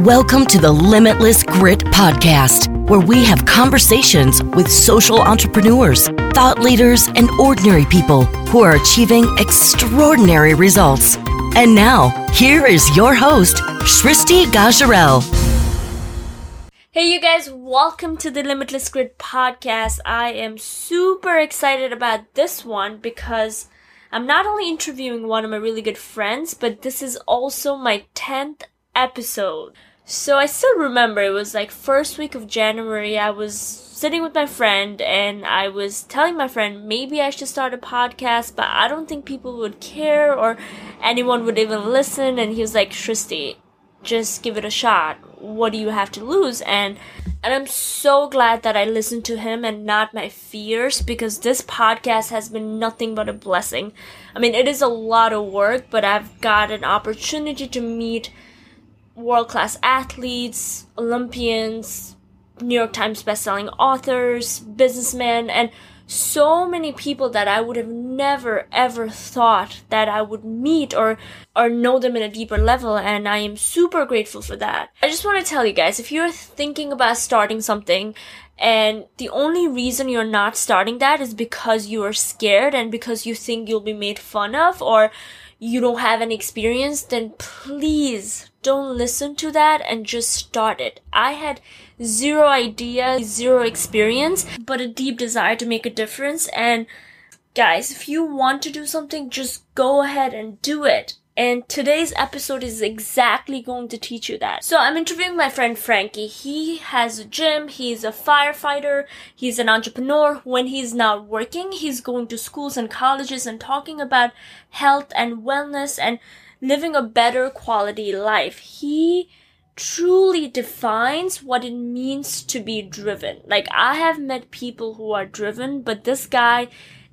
Welcome to the Limitless Grit Podcast, where we have conversations with social entrepreneurs, thought leaders, and ordinary people who are achieving extraordinary results. And now, here is your host, Shristi Gajarel. Hey, you guys, welcome to the Limitless Grit Podcast. I am super excited about this one because I'm not only interviewing one of my really good friends, but this is also my 10th episode. So I still remember it was like first week of January. I was sitting with my friend and I was telling my friend maybe I should start a podcast, but I don't think people would care or anyone would even listen. And he was like, Shristi, just give it a shot. What do you have to lose? And and I'm so glad that I listened to him and not my fears because this podcast has been nothing but a blessing. I mean, it is a lot of work, but I've got an opportunity to meet world class athletes, Olympians, New York Times bestselling authors, businessmen, and so many people that I would have never ever thought that I would meet or or know them in a deeper level and I am super grateful for that. I just want to tell you guys if you're thinking about starting something and the only reason you're not starting that is because you are scared and because you think you'll be made fun of or you don't have any experience, then please don't listen to that and just start it. I had zero idea, zero experience, but a deep desire to make a difference. And guys, if you want to do something, just go ahead and do it. And today's episode is exactly going to teach you that. So I'm interviewing my friend Frankie. He has a gym. He's a firefighter. He's an entrepreneur. When he's not working, he's going to schools and colleges and talking about health and wellness and living a better quality life. He truly defines what it means to be driven. Like I have met people who are driven, but this guy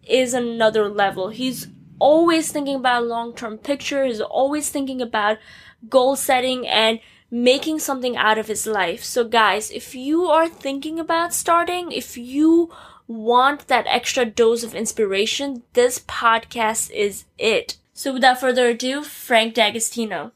is another level. He's always thinking about a long-term picture. He's always thinking about goal setting and making something out of his life. So guys, if you are thinking about starting, if you want that extra dose of inspiration, this podcast is it. So without further ado, Frank D'Agostino.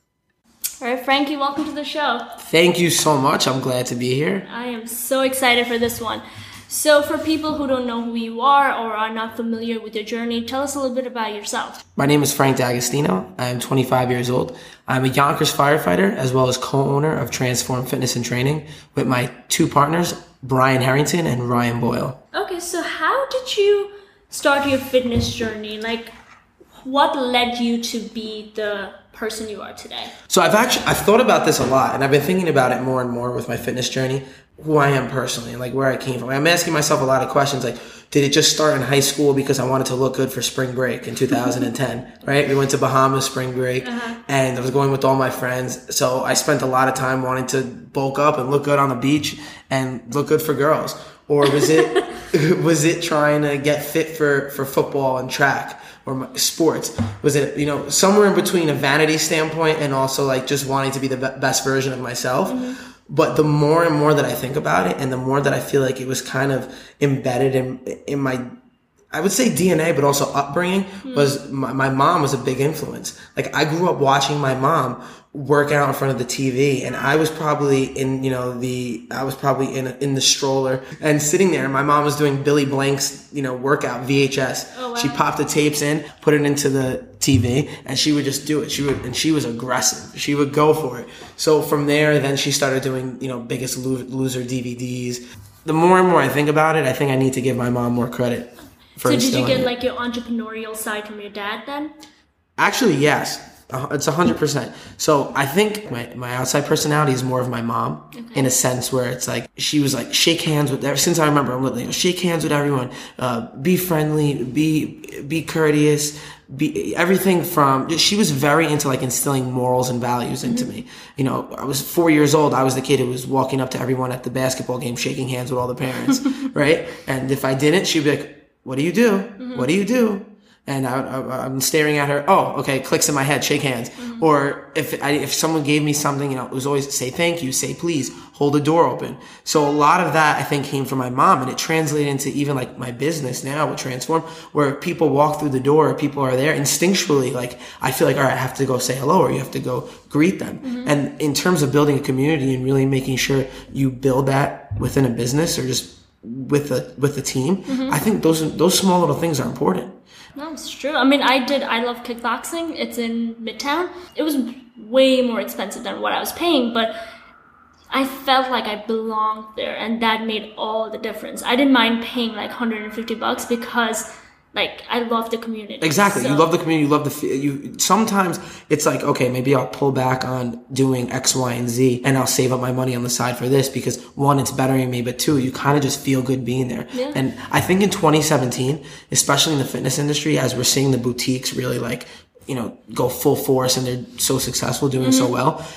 All right, Frankie, welcome to the show. Thank you so much. I'm glad to be here. I am so excited for this one. So, for people who don't know who you are or are not familiar with your journey, tell us a little bit about yourself. My name is Frank D'Agostino. I'm 25 years old. I'm a Yonkers firefighter as well as co-owner of Transform Fitness and Training with my two partners, Brian Harrington and Ryan Boyle. Okay, so how did you start your fitness journey? Like, what led you to be the person you are today? So I've actually I've thought about this a lot, and I've been thinking about it more and more with my fitness journey, who I am personally, and like where I came from. I'm asking myself a lot of questions, like did it just start in high school because I wanted to look good for spring break in 2010? right, we went to Bahamas spring break, uh-huh. and I was going with all my friends, so I spent a lot of time wanting to bulk up and look good on the beach and look good for girls. Or was it was it trying to get fit for for football and track? Or my, sports? Was it you know somewhere in between a vanity standpoint and also like just wanting to be the be- best version of myself? Mm-hmm. But the more and more that I think about it, and the more that I feel like it was kind of embedded in in my I would say DNA, but also upbringing mm-hmm. was my, my, mom was a big influence. Like I grew up watching my mom work out in front of the TV and I was probably in, you know, the, I was probably in, in the stroller and sitting there my mom was doing Billy Blanks, you know, workout VHS. Oh, wow. She popped the tapes in, put it into the TV and she would just do it. She would, and she was aggressive. She would go for it. So from there, then she started doing, you know, biggest loser DVDs. The more and more I think about it, I think I need to give my mom more credit. For so did you get it. like your entrepreneurial side from your dad then? Actually, yes. It's hundred percent. So I think my, my outside personality is more of my mom okay. in a sense where it's like she was like shake hands with ever since I remember I'm little, you know, shake hands with everyone, uh, be friendly, be be courteous, be everything from she was very into like instilling morals and values into mm-hmm. me. You know, I was four years old. I was the kid who was walking up to everyone at the basketball game, shaking hands with all the parents, right? And if I didn't, she'd be like, "What do you do? Mm-hmm. What do you do?" And I, am staring at her. Oh, okay. Clicks in my head. Shake hands. Mm-hmm. Or if I, if someone gave me something, you know, it was always say thank you, say please, hold the door open. So a lot of that I think came from my mom, and it translated into even like my business now with Transform, where people walk through the door, people are there instinctually. Like I feel like all right, I have to go say hello, or you have to go greet them. Mm-hmm. And in terms of building a community and really making sure you build that within a business or just with the with the team, mm-hmm. I think those those small little things are important. No, it's true. I mean, I did. I love kickboxing. It's in Midtown. It was way more expensive than what I was paying, but I felt like I belonged there, and that made all the difference. I didn't mind paying like 150 bucks because like I love the community. Exactly. So. You love the community. You love the you. Sometimes it's like okay, maybe I'll pull back on doing X, Y, and Z, and I'll save up my money on the side for this because one, it's bettering me, but two, you kind of just feel good being there. Yeah. And I think in 2017, especially in the fitness industry, as we're seeing the boutiques really like you know go full force and they're so successful, doing mm-hmm. so well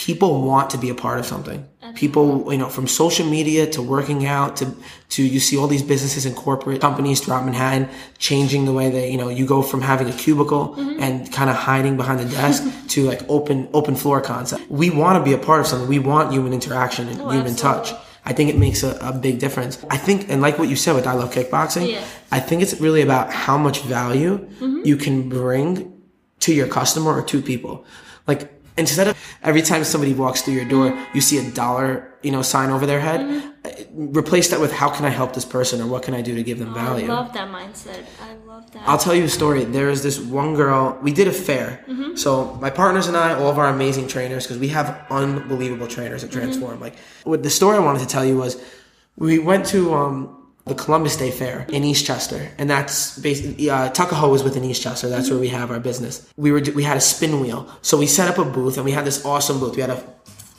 people want to be a part of something. People, you know, from social media to working out to, to you see all these businesses and corporate companies throughout Manhattan changing the way that, you know, you go from having a cubicle mm-hmm. and kind of hiding behind the desk to like open, open floor concept. We want to be a part of something. We want human interaction and oh, human absolutely. touch. I think it makes a, a, big difference. I think, and like what you said with I Love Kickboxing, yeah. I think it's really about how much value mm-hmm. you can bring to your customer or to people. Like, instead of every time somebody walks through your door, you see a dollar, you know, sign over their head, mm-hmm. replace that with how can I help this person or what can I do to give them oh, value? I love that mindset. I love that. I'll tell you a story. There is this one girl, we did a fair. Mm-hmm. So my partners and I, all of our amazing trainers, because we have unbelievable trainers at mm-hmm. Transform. Mm-hmm. Like what the story I wanted to tell you was we went to, um, the Columbus Day Fair in Eastchester, and that's basically uh, Tuckahoe is within Eastchester. That's where we have our business. We were we had a spin wheel, so we set up a booth, and we had this awesome booth. We had a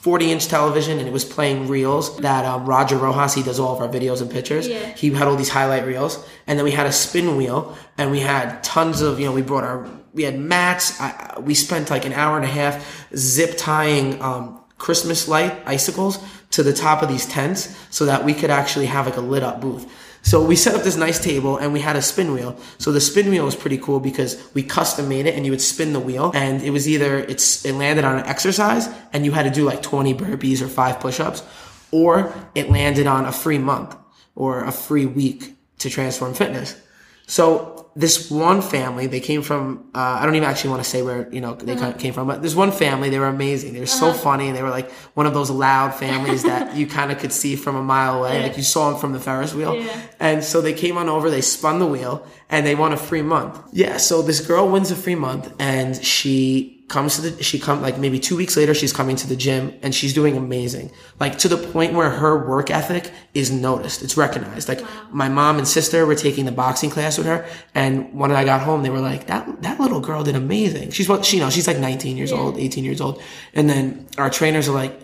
40 inch television and it was playing reels that um, Roger Rojas, he does all of our videos and pictures. Yeah. He had all these highlight reels. And then we had a spin wheel and we had tons of, you know, we brought our, we had mats. I, we spent like an hour and a half zip tying, um, Christmas light icicles to the top of these tents so that we could actually have like a lit up booth. So we set up this nice table and we had a spin wheel. So the spin wheel was pretty cool because we custom made it and you would spin the wheel and it was either it's it landed on an exercise and you had to do like 20 burpees or 5 push-ups or it landed on a free month or a free week to transform fitness. So this one family, they came from, uh, I don't even actually want to say where, you know, they uh-huh. came from, but this one family, they were amazing. They were uh-huh. so funny and they were like one of those loud families that you kind of could see from a mile away. Yeah. Like you saw them from the Ferris wheel. Yeah. And so they came on over, they spun the wheel and they won a free month. Yeah. So this girl wins a free month and she comes to the she come like maybe two weeks later she's coming to the gym and she's doing amazing. Like to the point where her work ethic is noticed. It's recognized. Like wow. my mom and sister were taking the boxing class with her and when i got home they were like that that little girl did amazing. She's what she you know she's like 19 years yeah. old 18 years old. And then our trainers are like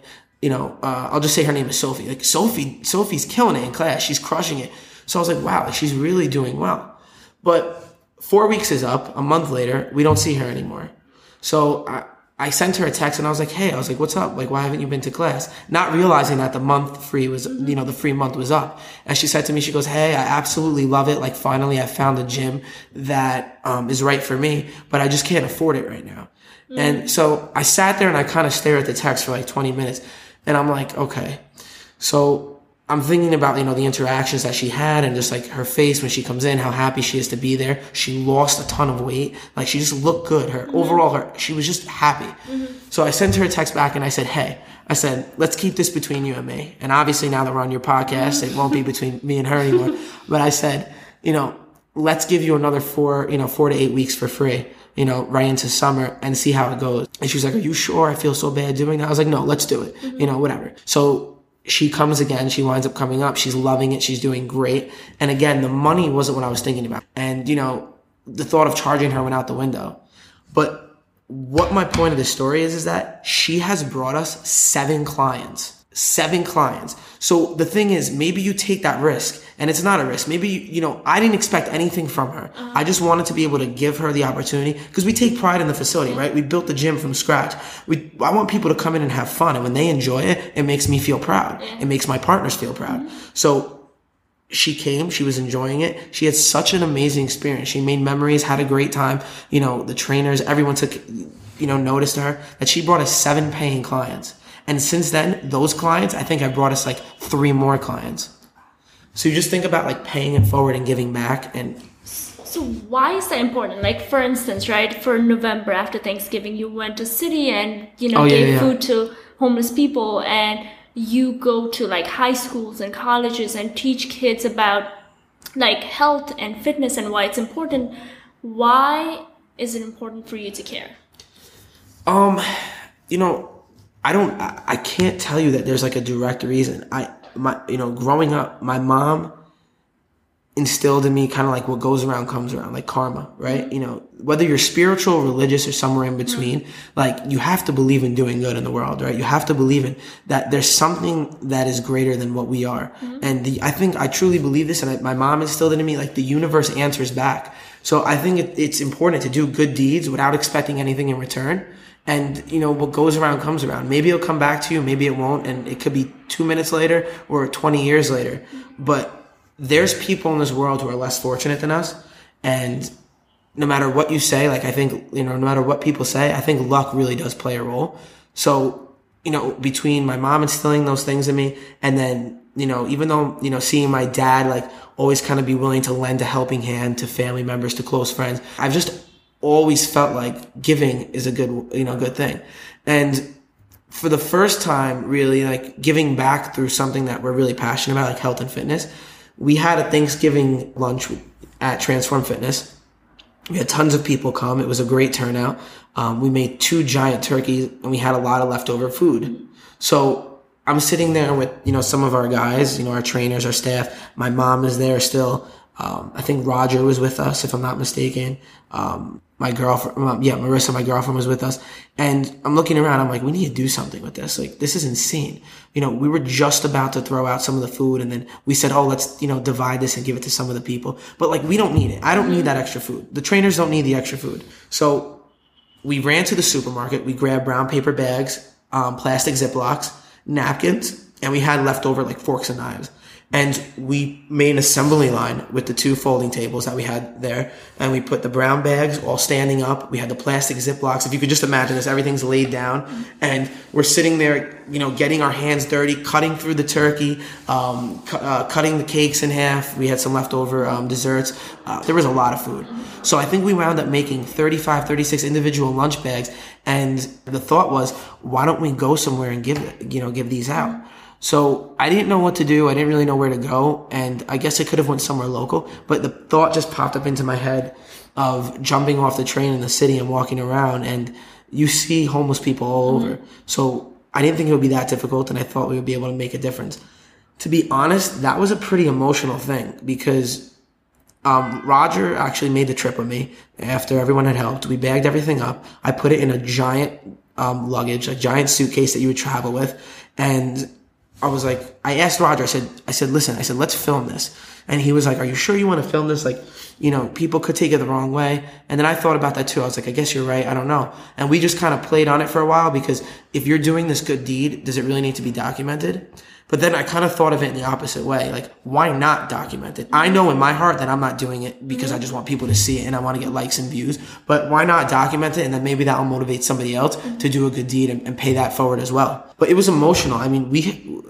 you know uh, i'll just say her name is sophie. Like sophie sophie's killing it in class. She's crushing it. So i was like wow she's really doing well. But four weeks is up. A month later we don't see her anymore so I, I sent her a text and I was like, Hey, I was like, what's up? Like, why haven't you been to class? Not realizing that the month free was, you know, the free month was up. And she said to me, she goes, Hey, I absolutely love it. Like, finally, I found a gym that, um, is right for me, but I just can't afford it right now. Mm. And so I sat there and I kind of stared at the text for like 20 minutes and I'm like, okay. So I'm thinking about, you know, the interactions that she had and just like her face when she comes in, how happy she is to be there. She lost a ton of weight. Like she just looked good. Her mm-hmm. overall, her, she was just happy. Mm-hmm. So I sent her a text back and I said, Hey, I said, let's keep this between you and me. And obviously now that we're on your podcast, it won't be between me and her anymore. But I said, you know, let's give you another four, you know, four to eight weeks for free you know, right into summer and see how it goes. And she was like, are you sure? I feel so bad doing that. I was like, no, let's do it. Mm-hmm. You know, whatever. So she comes again. She winds up coming up. She's loving it. She's doing great. And again, the money wasn't what I was thinking about. And, you know, the thought of charging her went out the window. But what my point of this story is, is that she has brought us seven clients seven clients. So the thing is, maybe you take that risk and it's not a risk. Maybe, you know, I didn't expect anything from her. Uh-huh. I just wanted to be able to give her the opportunity because we take pride in the facility, right? We built the gym from scratch. We, I want people to come in and have fun. And when they enjoy it, it makes me feel proud. It makes my partners feel proud. Mm-hmm. So she came, she was enjoying it. She had such an amazing experience. She made memories, had a great time. You know, the trainers, everyone took, you know, noticed her that she brought us seven paying clients. And since then, those clients, I think I brought us like three more clients. So you just think about like paying it forward and giving back and so why is that important? Like for instance, right, for November after Thanksgiving, you went to city and you know Oh, yeah, gave yeah. food to homeless people, and you go to like high schools and colleges and teach kids about like health and fitness and why it's important. Why is it important for you to care? Um, you know, I don't, I, I can't tell you that there's like a direct reason. I, my, you know, growing up, my mom instilled in me kind of like what goes around comes around, like karma, right? Mm-hmm. You know, whether you're spiritual, religious, or somewhere in mm-hmm. between, like you have to believe in doing good in the world, right? You have to believe in that there's something that is greater than what we are. Mm-hmm. And the, I think I truly believe this, and I, my mom instilled it in me, like the universe answers back. So I think it, it's important to do good deeds without expecting anything in return. And you know what goes around comes around. Maybe it'll come back to you, maybe it won't, and it could be two minutes later or twenty years later. But there's people in this world who are less fortunate than us, and no matter what you say, like I think you know, no matter what people say, I think luck really does play a role. So you know, between my mom instilling those things in me, and then you know, even though you know, seeing my dad like always kind of be willing to lend a helping hand to family members, to close friends, I've just always felt like giving is a good you know good thing, and for the first time, really like giving back through something that we're really passionate about, like health and fitness. We had a Thanksgiving lunch at Transform Fitness. We had tons of people come. It was a great turnout. Um, we made two giant turkeys and we had a lot of leftover food. So I'm sitting there with, you know, some of our guys, you know, our trainers, our staff. My mom is there still. Um, I think Roger was with us, if I'm not mistaken. Um, my girlfriend, yeah, Marissa, my girlfriend was with us. And I'm looking around. I'm like, we need to do something with this. Like, this is insane. You know, we were just about to throw out some of the food and then we said, oh, let's, you know, divide this and give it to some of the people. But like, we don't need it. I don't need that extra food. The trainers don't need the extra food. So we ran to the supermarket. We grabbed brown paper bags, um, plastic Ziplocs, napkins, and we had leftover like forks and knives. And we made an assembly line with the two folding tables that we had there. And we put the brown bags all standing up. We had the plastic Ziplocs. If you could just imagine this, everything's laid down. And we're sitting there, you know, getting our hands dirty, cutting through the turkey, um, cu- uh, cutting the cakes in half. We had some leftover um, desserts. Uh, there was a lot of food. So I think we wound up making 35, 36 individual lunch bags. And the thought was, why don't we go somewhere and give, you know, give these out? So I didn't know what to do. I didn't really know where to go. And I guess I could have went somewhere local, but the thought just popped up into my head of jumping off the train in the city and walking around and you see homeless people all over. So I didn't think it would be that difficult and I thought we would be able to make a difference. To be honest, that was a pretty emotional thing because um, Roger actually made the trip with me after everyone had helped. We bagged everything up. I put it in a giant um, luggage, a giant suitcase that you would travel with, and I was like, I asked Roger. I said, I said, listen, I said, let's film this, and he was like, Are you sure you want to film this? Like, you know, people could take it the wrong way. And then I thought about that too. I was like, I guess you're right. I don't know. And we just kind of played on it for a while because if you're doing this good deed, does it really need to be documented? But then I kind of thought of it in the opposite way. Like, why not document it? I know in my heart that I'm not doing it because I just want people to see it and I want to get likes and views. But why not document it? And then maybe that'll motivate somebody else to do a good deed and, and pay that forward as well. But it was emotional. I mean, we,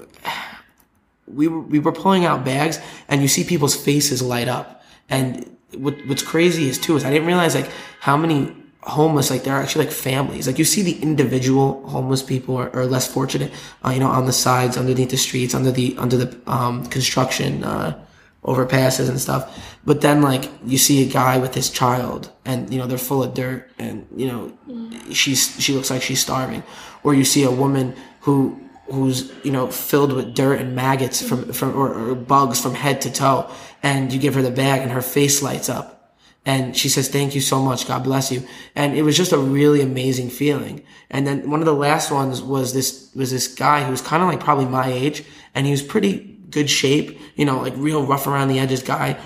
we were, we were pulling out bags and you see people's faces light up. And what, what's crazy is too, is I didn't realize like how many homeless, like they're actually like families. Like you see the individual homeless people are, are less fortunate, uh, you know, on the sides, underneath the streets, under the, under the, um, construction, uh, overpasses and stuff. But then like you see a guy with his child and, you know, they're full of dirt and, you know, she's, she looks like she's starving. Or you see a woman who, who's you know filled with dirt and maggots from from or, or bugs from head to toe and you give her the bag and her face lights up and she says thank you so much god bless you and it was just a really amazing feeling and then one of the last ones was this was this guy who was kind of like probably my age and he was pretty good shape you know like real rough around the edges guy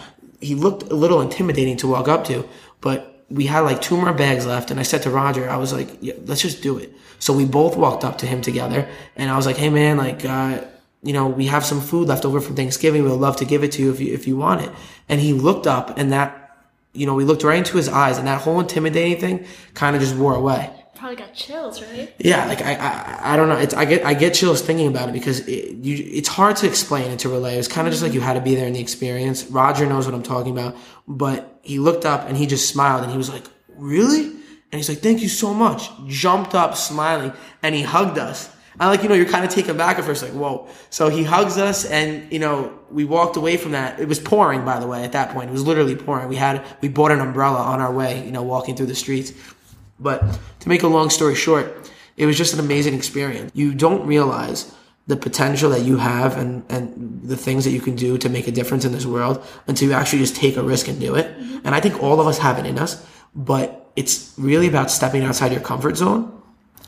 he looked a little intimidating to walk up to but we had like two more bags left and I said to Roger, I was like, yeah, let's just do it. So we both walked up to him together and I was like, Hey man, like, uh, you know, we have some food left over from Thanksgiving. We'd love to give it to you if you, if you want it. And he looked up and that, you know, we looked right into his eyes and that whole intimidating thing kind of just wore away. Probably got chills, right? Yeah, like I, I, I don't know. It's I get I get chills thinking about it because it, you, it's hard to explain and to relay. It's kind of just like you had to be there in the experience. Roger knows what I'm talking about, but he looked up and he just smiled and he was like, "Really?" And he's like, "Thank you so much." Jumped up, smiling, and he hugged us. I like, you know, you're kind of taken back at first, like, whoa. So he hugs us and, you know, we walked away from that. It was pouring, by the way, at that point. It was literally pouring. We had, we bought an umbrella on our way, you know, walking through the streets. But to make a long story short, it was just an amazing experience. You don't realize the potential that you have and, and the things that you can do to make a difference in this world until you actually just take a risk and do it. Mm-hmm. And I think all of us have it in us, but it's really about stepping outside your comfort zone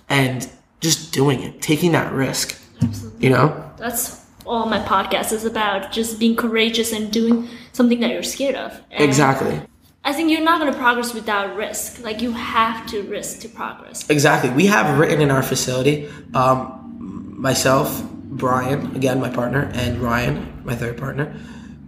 and just doing it, taking that risk. Absolutely. You know? That's all my podcast is about. Just being courageous and doing something that you're scared of. And Exactly. I think you're not going to progress without risk. Like you have to risk to progress. Exactly. We have written in our facility, um, myself, Brian, again, my partner, and Ryan, my third partner,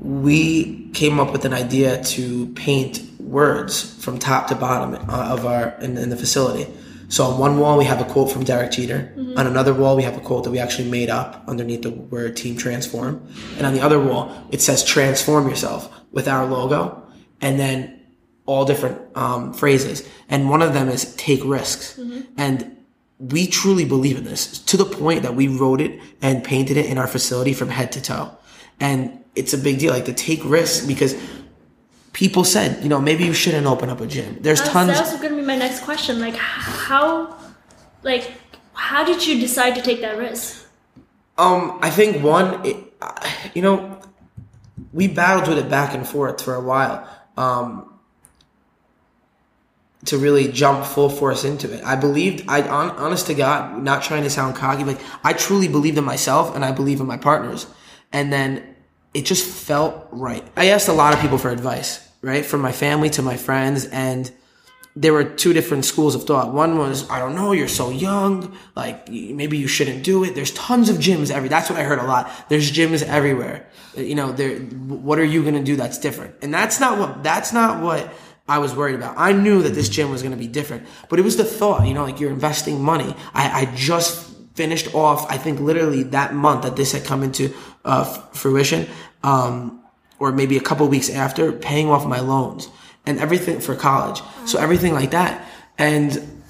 we came up with an idea to paint words from top to bottom uh, of our in, in the facility. So on one wall we have a quote from Derek Jeter. On another wall we have a quote that we actually made up underneath the word Team Transform. And on the other wall it says Transform yourself with our logo, and then all different um, phrases. And one of them is Take risks. And we truly believe in this to the point that we wrote it and painted it in our facility from head to toe. And it's a big deal, like to take risks because people said, you know, maybe you shouldn't open up a gym. There's That's, tons. that was going to be my next question. Like how, like how did you decide to take that risk? Um, I think one, it, you know, we battled with it back and forth for a while. Um, to really jump full force into it. I believed, I, on, honest to God, not trying to sound cocky, like I truly believed in myself and I believe in my partners. And then it just felt right. I asked a lot of people for advice, right? From my family to my friends and there were two different schools of thought. One was, I don't know, you're so young, like maybe you shouldn't do it. There's tons of gyms every. That's what I heard a lot. There's gyms everywhere. You know, there. What are you gonna do that's different? And that's not what. That's not what I was worried about. I knew that this gym was gonna be different, but it was the thought. You know, like you're investing money. I, I just finished off. I think literally that month that this had come into uh, fruition. Um, or maybe a couple weeks after paying off my loans and everything for college. So everything like that. And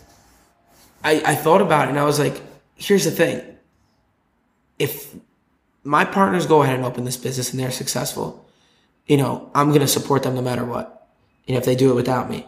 I, I thought about it and I was like, here's the thing. If my partners go ahead and open this business and they're successful, you know, I'm going to support them no matter what. You know, if they do it without me.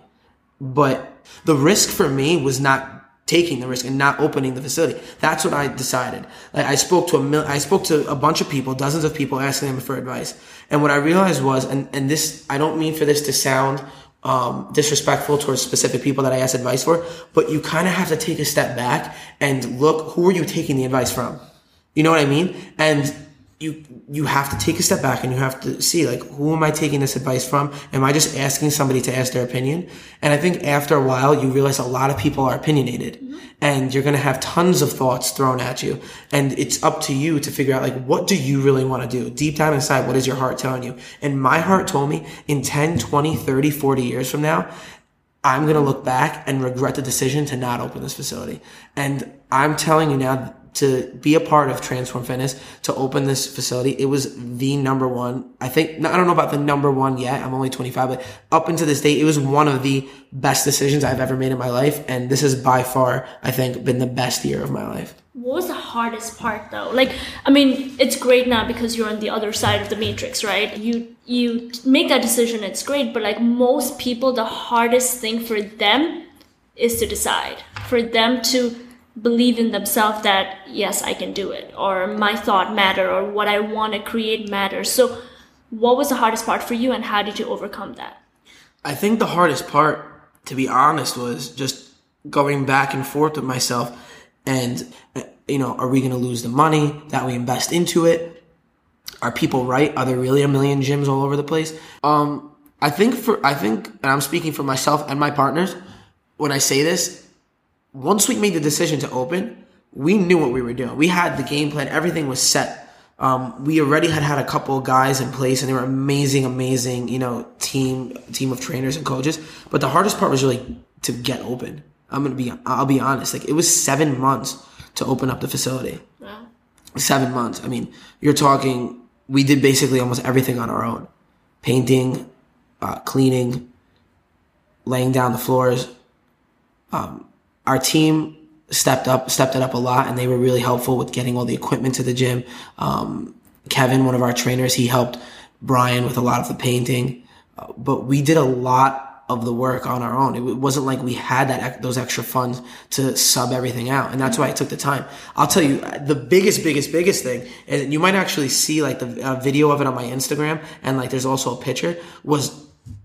But the risk for me was not taking the risk and not opening the facility. That's what I decided. Like I spoke to a mil- I spoke to a bunch of people, dozens of people asking them for advice. And what I realized was, and, and this, I don't mean for this to sound, um, disrespectful towards specific people that I asked advice for, but you kind of have to take a step back and look, who are you taking the advice from? You know what I mean? And you you have to take a step back and you have to see like who am I taking this advice from? Am I just asking somebody to ask their opinion? And I think after a while you realize a lot of people are opinionated mm-hmm. and you're gonna have tons of thoughts thrown at you. And it's up to you to figure out like what do you really want to do? Deep down inside, what is your heart telling you? And my heart told me in 10, 20, 30, 40 years from now, I'm going to look back and regret the decision to not open this facility. And I'm telling you now to be a part of Transform Fitness, to open this facility, it was the number one. I think, I don't know about the number one yet. I'm only 25, but up until this date, it was one of the best decisions I've ever made in my life. And this has by far, I think, been the best year of my life. What was the hardest part though? Like, I mean, it's great now because you're on the other side of the matrix, right? You you make that decision, it's great, but like most people, the hardest thing for them is to decide. For them to believe in themselves that yes, I can do it, or my thought matter, or what I want to create matters. So, what was the hardest part for you, and how did you overcome that? I think the hardest part, to be honest, was just going back and forth with myself and, uh, you know, are we going to lose the money that we invest into it? Are people right? Are there really a million gyms all over the place? Um, I think for, I think, and I'm speaking for myself and my partners, when I say this, once we made the decision to open, we knew what we were doing. We had the game plan. Everything was set. um, we already had had a couple of guys in place and they were amazing, amazing, you know, team, team of trainers and coaches. But the hardest part was really to get open. I'm going to be, I'll be honest. Like it was seven months to open up the facility. Wow. Seven months. I mean, you're talking, we did basically almost everything on our own. Painting, uh, cleaning, laying down the floors. Um, our team stepped up, stepped it up a lot, and they were really helpful with getting all the equipment to the gym. Um, Kevin, one of our trainers, he helped Brian with a lot of the painting, uh, but we did a lot of the work on our own. It wasn't like we had that those extra funds to sub everything out, and that's why I took the time. I'll tell you the biggest, biggest, biggest thing, and you might actually see like the uh, video of it on my Instagram, and like there's also a picture was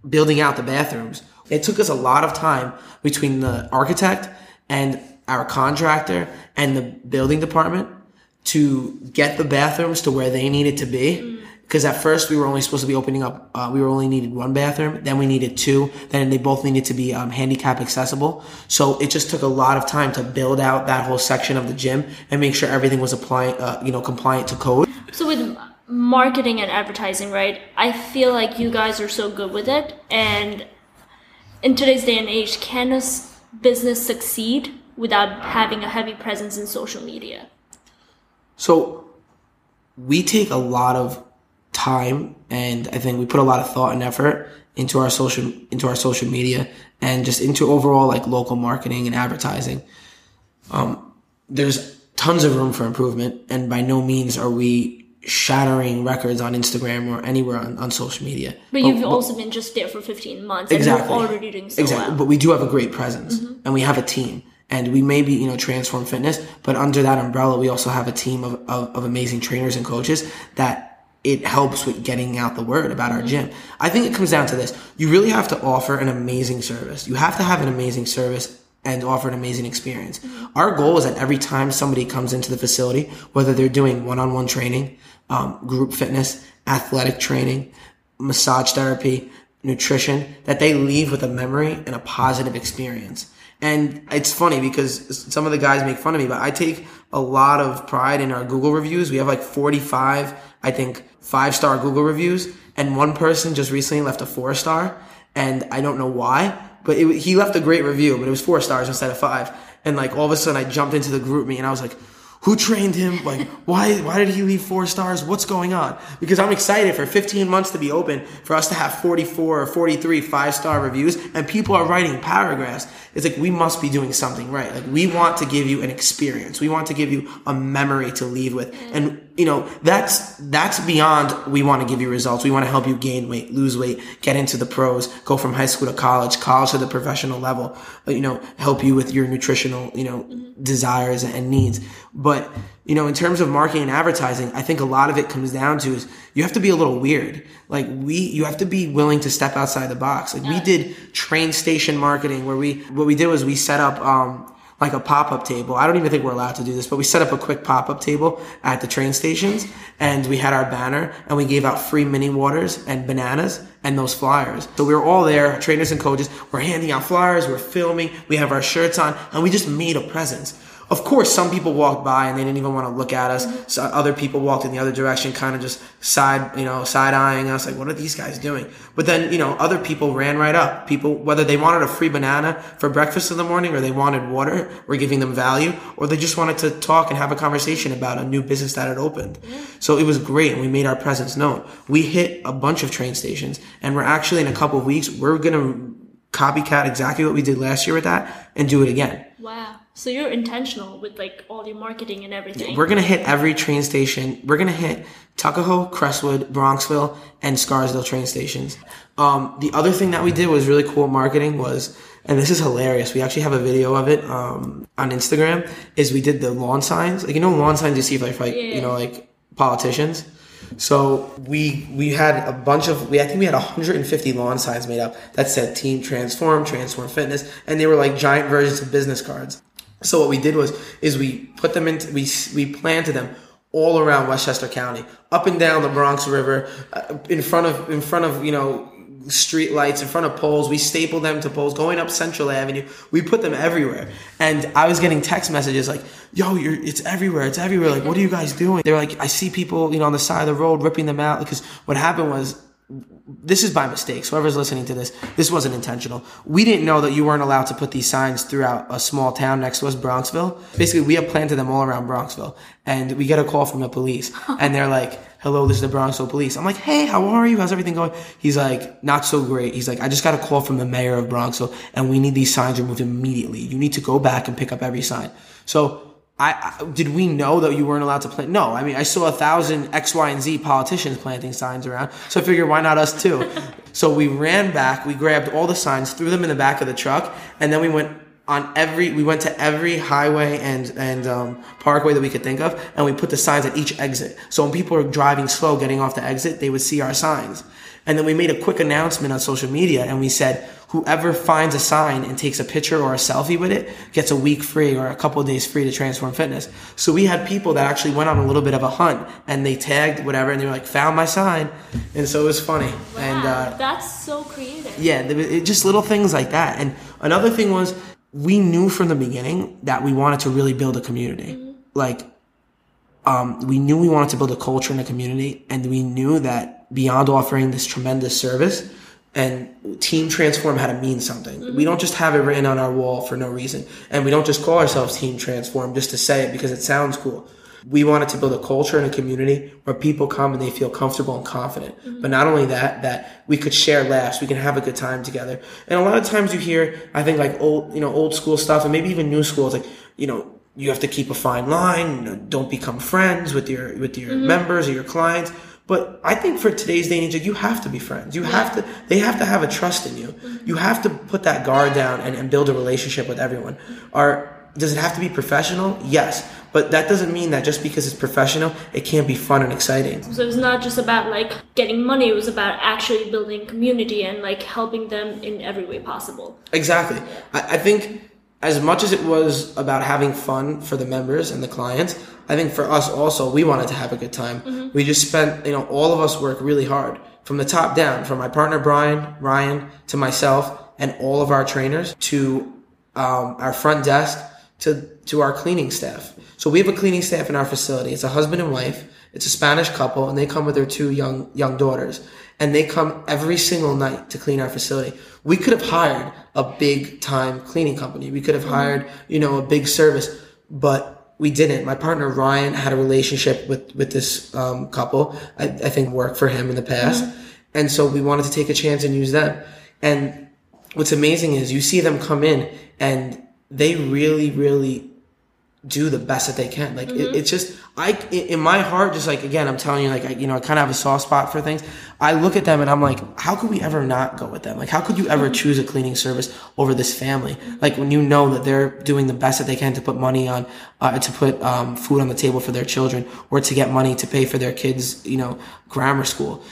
building out the bathrooms. It took us a lot of time between the architect and our contractor and the building department to get the bathrooms to where they needed to be. Because at first we were only supposed to be opening up, uh, we were only needed one bathroom, then we needed two, then they both needed to be um, handicap accessible. So it just took a lot of time to build out that whole section of the gym and make sure everything was applying, uh, you know, compliant to code. So with marketing and advertising, right? I feel like you guys are so good with it, and in today's day and age, can a business succeed without having a heavy presence in social media? So we take a lot of time and I think we put a lot of thought and effort into our social into our social media and just into overall like local marketing and advertising. Um, there's tons of room for improvement and by no means are we shattering records on Instagram or anywhere on, on social media. But, but you've but, also been just there for 15 months exactly, and you're already doing so exactly. well. But we do have a great presence mm-hmm. and we have a team and we may be, you know, transform fitness, but under that umbrella, we also have a team of, of, of amazing trainers and coaches that it helps with getting out the word about our gym. I think it comes down to this. You really have to offer an amazing service. You have to have an amazing service and offer an amazing experience. Our goal is that every time somebody comes into the facility, whether they're doing one-on-one training, um, group fitness, athletic training, massage therapy, nutrition, that they leave with a memory and a positive experience. And it's funny because some of the guys make fun of me, but I take a lot of pride in our Google reviews. We have like 45, I think, five star Google reviews. And one person just recently left a four star. And I don't know why, but it, he left a great review, but it was four stars instead of five. And like all of a sudden I jumped into the GroupMe and I was like, who trained him? Like, why, why did he leave four stars? What's going on? Because I'm excited for 15 months to be open for us to have 44 or 43 five star reviews and people are writing paragraphs. It's like, we must be doing something right. Like, we want to give you an experience. We want to give you a memory to leave with. And, you know, that's, that's beyond we want to give you results. We want to help you gain weight, lose weight, get into the pros, go from high school to college, college to the professional level, you know, help you with your nutritional, you know, desires and needs. But, you know, in terms of marketing and advertising, I think a lot of it comes down to is you have to be a little weird. Like we, you have to be willing to step outside the box. Like we did train station marketing where we, what we did was we set up, um, like a pop-up table. I don't even think we're allowed to do this, but we set up a quick pop-up table at the train stations and we had our banner and we gave out free mini waters and bananas and those flyers. So we were all there, trainers and coaches, we're handing out flyers, we're filming, we have our shirts on, and we just made a presence. Of course, some people walked by and they didn't even want to look at us. Mm-hmm. So other people walked in the other direction, kind of just side, you know, side eyeing us, like, what are these guys doing? But then, you know, other people ran right up. People, whether they wanted a free banana for breakfast in the morning or they wanted water, we're giving them value, or they just wanted to talk and have a conversation about a new business that had opened. So it was great and we made our presence known. We hit a bunch of train stations and we're actually in a couple of weeks, we're going to copycat exactly what we did last year with that and do it again. Wow. So you're intentional with like all your marketing and everything. We're gonna hit every train station. We're gonna hit Tuckahoe, Crestwood, Bronxville, and Scarsdale train stations. Um, the other thing that we did was really cool marketing was, and this is hilarious. We actually have a video of it um, on Instagram. Is we did the lawn signs, like you know lawn signs you see like like yeah. you know like politicians. So we we had a bunch of we I think we had 150 lawn signs made up that said Team Transform, Transform Fitness, and they were like giant versions of business cards. So what we did was is we put them into we we planted them all around Westchester County, up and down the Bronx River, uh, in front of in front of you know street lights, in front of poles. We stapled them to poles, going up Central Avenue. We put them everywhere. And I was getting text messages like, yo, it's everywhere. It's everywhere. Like, what are you guys doing? They're like, I see people, you know, on the side of the road ripping them out. Because what happened was, this is by mistake. So whoever's listening to this, this wasn't intentional. We didn't know that you weren't allowed to put these signs throughout a small town next to us, Bronxville. Basically, we have planted them all around Bronxville. And we get a call from the police. and they're like, hello, this is the Bronxville police. I'm like, hey, how are you? How's everything going? He's like, not so great. He's like, I just got a call from the mayor of Bronxville and we need these signs removed immediately. You need to go back and pick up every sign. So I, I, did we know that you weren't allowed to plant? No, I mean I saw a thousand X, Y, and Z politicians planting signs around, so I figured why not us too? so we ran back, we grabbed all the signs, threw them in the back of the truck, and then we went on every we went to every highway and and um, parkway that we could think of, and we put the signs at each exit. So when people were driving slow, getting off the exit, they would see our signs. And then we made a quick announcement on social media, and we said whoever finds a sign and takes a picture or a selfie with it gets a week free or a couple of days free to transform fitness. So we had people that actually went on a little bit of a hunt and they tagged whatever and they were like, found my sign. And so it was funny. Wow, and uh, that's so creative. Yeah, it, just little things like that. And another thing was we knew from the beginning that we wanted to really build a community. Mm-hmm. Like, um, we knew we wanted to build a culture and a community and we knew that beyond offering this tremendous service, and Team Transform had to mean something. Mm-hmm. We don't just have it written on our wall for no reason. And we don't just call ourselves Team Transform just to say it because it sounds cool. We wanted to build a culture and a community where people come and they feel comfortable and confident. Mm-hmm. But not only that, that we could share laughs, we can have a good time together. And a lot of times you hear, I think like old, you know, old school stuff and maybe even new school, it's like, you know, you have to keep a fine line, you know, don't become friends with your, with your mm-hmm. members or your clients but I think for today's day and age, you have to be friends. You have to, they have to have a trust in you. Mm-hmm. You have to put that guard down and, and build a relationship with everyone. Are, does it have to be professional? Yes. But that doesn't mean that just because it's professional, it can't be fun and exciting. So it's not just about like getting money, it was about actually building community and like helping them in every way possible. Exactly. I, I think as much as it was about having fun for the members and the clients, I think for us also, we wanted to have a good time. Mm-hmm. We just spent, you know, all of us work really hard from the top down, from my partner Brian, Ryan, to myself, and all of our trainers, to um, our front desk, to to our cleaning staff. So we have a cleaning staff in our facility. It's a husband and wife. It's a Spanish couple, and they come with their two young young daughters, and they come every single night to clean our facility. We could have hired a big time cleaning company. We could have mm-hmm. hired, you know, a big service, but we didn't. My partner Ryan had a relationship with with this um, couple. I, I, think worked for him in the past, mm-hmm. and so we wanted to take a chance and use them. And what's amazing is you see them come in and they really, really do the best that they can. Like mm-hmm. it, it's just I in my heart, just like again, I'm telling you, like I, you know, I kind of have a soft spot for things. I look at them and I'm like, how could we ever not go with them? Like, how could you ever mm-hmm. choose a cleaning service over this family? Like when you know that they're doing the best that they can to put money on, uh, to put um, food on the table for their children, or to get money to pay for their kids, you know, grammar school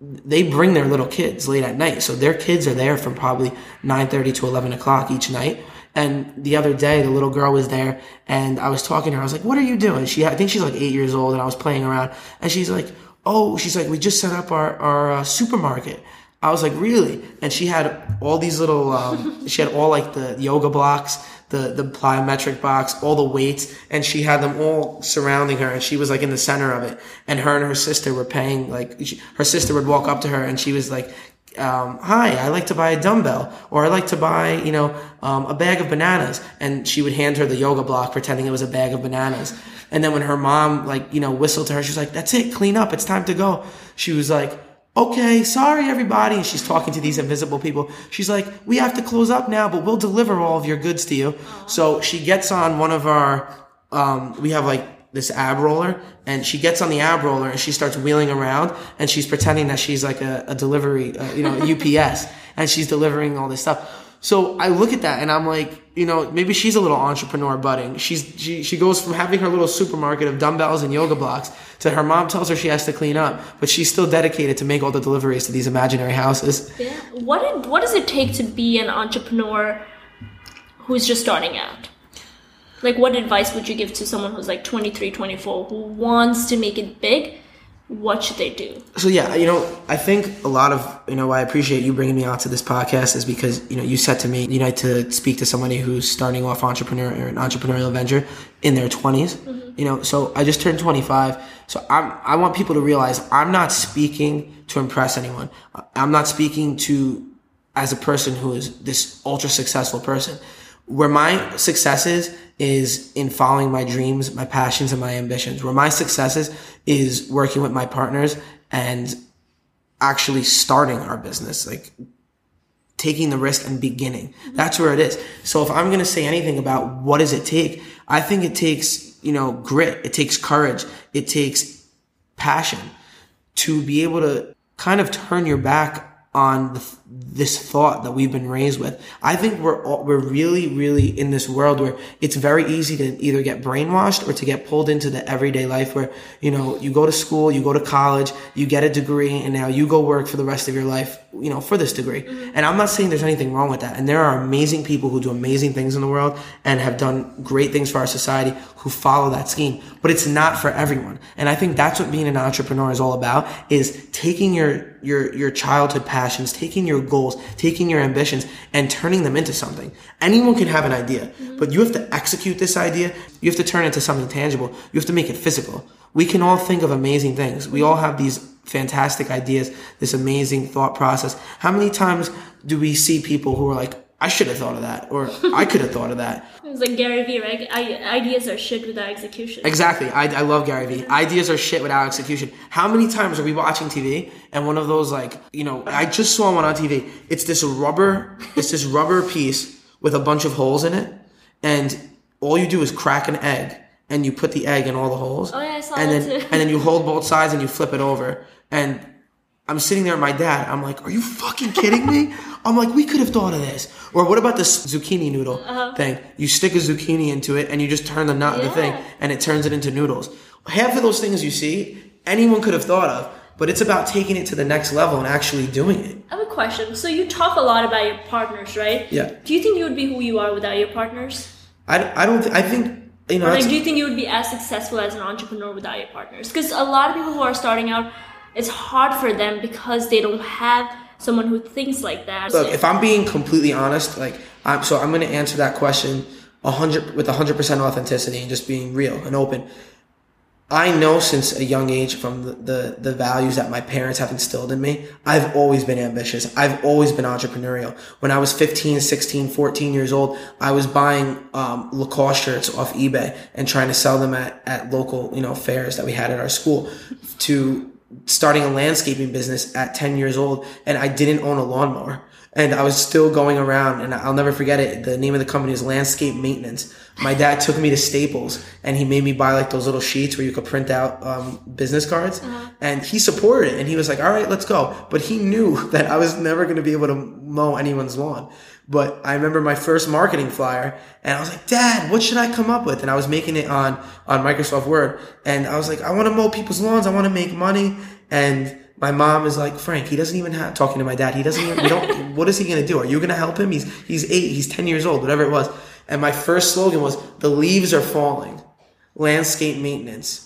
they bring their little kids late at night. So their kids are there from probably 9.30 to 11 o'clock each night. And the other day, the little girl was there and I was talking to her. I was like, what are you doing? She, I think she's like eight years old and I was playing around and she's like, oh, she's like, we just set up our, our uh, supermarket. I was like, really? And she had all these little, um, she had all like the yoga blocks, the, the plyometric box, all the weights, and she had them all surrounding her and she was like in the center of it. And her and her sister were paying, like, she, her sister would walk up to her and she was like, um, hi, I like to buy a dumbbell, or I like to buy, you know, um, a bag of bananas. And she would hand her the yoga block, pretending it was a bag of bananas. And then when her mom, like, you know, whistled to her, she was like, that's it, clean up, it's time to go. She was like, okay, sorry everybody. And she's talking to these invisible people. She's like, we have to close up now, but we'll deliver all of your goods to you. So she gets on one of our, um, we have like this ab roller and she gets on the ab roller and she starts wheeling around and she's pretending that she's like a, a delivery, uh, you know, UPS and she's delivering all this stuff. So I look at that and I'm like, you know, maybe she's a little entrepreneur budding. She's, she, she goes from having her little supermarket of dumbbells and yoga blocks to her mom tells her she has to clean up, but she's still dedicated to make all the deliveries to these imaginary houses. Yeah. What, what does it take to be an entrepreneur who's just starting out? Like what advice would you give to someone who's like 23 24 who wants to make it big what should they do? So yeah, you know, I think a lot of you know why I appreciate you bringing me onto this podcast is because you know you said to me you need to speak to somebody who's starting off entrepreneur or an entrepreneurial venture in their 20s. Mm-hmm. You know, so I just turned 25, so I'm I want people to realize I'm not speaking to impress anyone. I'm not speaking to as a person who is this ultra successful person. Where my success is is in following my dreams, my passions, and my ambitions. Where my successes is working with my partners and actually starting our business, like taking the risk and beginning. That's where it is. So if I'm going to say anything about what does it take, I think it takes, you know, grit. It takes courage. It takes passion to be able to kind of turn your back on the, this thought that we've been raised with. I think we're all, we're really really in this world where it's very easy to either get brainwashed or to get pulled into the everyday life where you know you go to school, you go to college, you get a degree, and now you go work for the rest of your life, you know, for this degree. Mm-hmm. And I'm not saying there's anything wrong with that. And there are amazing people who do amazing things in the world and have done great things for our society who follow that scheme. But it's not for everyone. And I think that's what being an entrepreneur is all about: is taking your your your childhood passions, taking your goals, taking your ambitions, and turning them into something. Anyone can have an idea, mm-hmm. but you have to execute this idea. You have to turn it into something tangible. You have to make it physical. We can all think of amazing things. We all have these fantastic ideas, this amazing thought process. How many times do we see people who are like, I should have thought of that, or I could have thought of that. It's like Gary Vee, right? I, ideas are shit without execution. Exactly. I, I love Gary Vee. Ideas are shit without execution. How many times are we watching TV and one of those like, you know, I just saw one on TV. It's this rubber, it's this rubber piece with a bunch of holes in it, and all you do is crack an egg and you put the egg in all the holes. Oh yeah, I saw and that then too. and then you hold both sides and you flip it over and I'm sitting there with my dad. I'm like, are you fucking kidding me? I'm like, we could have thought of this. Or what about this zucchini noodle uh-huh. thing? You stick a zucchini into it and you just turn the nut yeah. the thing and it turns it into noodles. Half of those things you see, anyone could have thought of, but it's about taking it to the next level and actually doing it. I have a question. So you talk a lot about your partners, right? Yeah. Do you think you would be who you are without your partners? I, I don't, th- I think, you know. Or like, do you think you would be as successful as an entrepreneur without your partners? Because a lot of people who are starting out, it's hard for them because they don't have someone who thinks like that. Look, if I'm being completely honest, like I'm so I'm going to answer that question a hundred with hundred percent authenticity and just being real and open. I know since a young age from the, the, the, values that my parents have instilled in me, I've always been ambitious. I've always been entrepreneurial. When I was 15, 16, 14 years old, I was buying, um, Lacoste shirts off eBay and trying to sell them at, at local, you know, fairs that we had at our school to starting a landscaping business at 10 years old and I didn't own a lawnmower. And I was still going around and I'll never forget it. The name of the company is Landscape Maintenance. My dad took me to Staples and he made me buy like those little sheets where you could print out um, business cards. Uh-huh. And he supported it and he was like, all right, let's go. But he knew that I was never going to be able to mow anyone's lawn. But I remember my first marketing flyer and I was like, Dad, what should I come up with? And I was making it on, on Microsoft Word. And I was like, I want to mow people's lawns. I want to make money. And my mom is like, Frank, he doesn't even have, talking to my dad, he doesn't even, we don't, what is he going to do? Are you going to help him? He's, he's eight, he's 10 years old, whatever it was. And my first slogan was, the leaves are falling. Landscape maintenance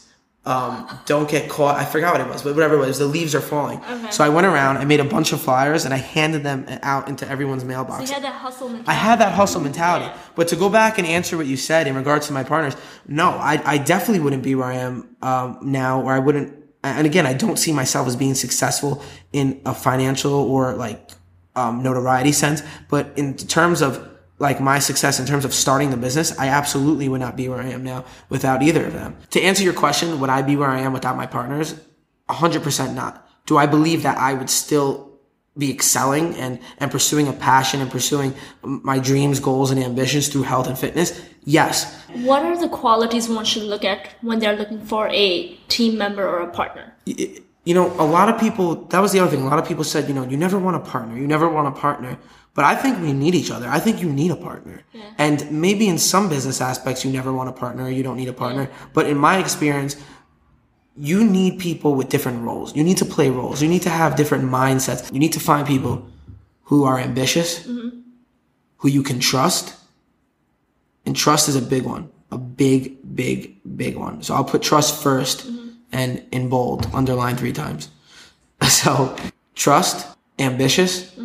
um, don't get caught. I forgot what it was, but whatever it was, the leaves are falling. Okay. So I went around, I made a bunch of flyers, and I handed them out into everyone's mailbox. So you had that hustle mentality. I had that hustle mentality. Yeah. But to go back and answer what you said in regards to my partners, no, I, I definitely wouldn't be where I am um, now, or I wouldn't. And again, I don't see myself as being successful in a financial or like um, notoriety sense, but in terms of like my success in terms of starting the business, I absolutely would not be where I am now without either of them. To answer your question, would I be where I am without my partners? 100% not. Do I believe that I would still be excelling and, and pursuing a passion and pursuing my dreams, goals, and ambitions through health and fitness? Yes. What are the qualities one should look at when they're looking for a team member or a partner? You know, a lot of people, that was the other thing. A lot of people said, you know, you never want a partner. You never want a partner. But I think we need each other. I think you need a partner. Yeah. And maybe in some business aspects, you never want a partner. You don't need a partner. But in my experience, you need people with different roles. You need to play roles. You need to have different mindsets. You need to find people who are ambitious, mm-hmm. who you can trust. And trust is a big one, a big, big, big one. So I'll put trust 1st mm-hmm. and in bold, underline three times. So trust, ambitious,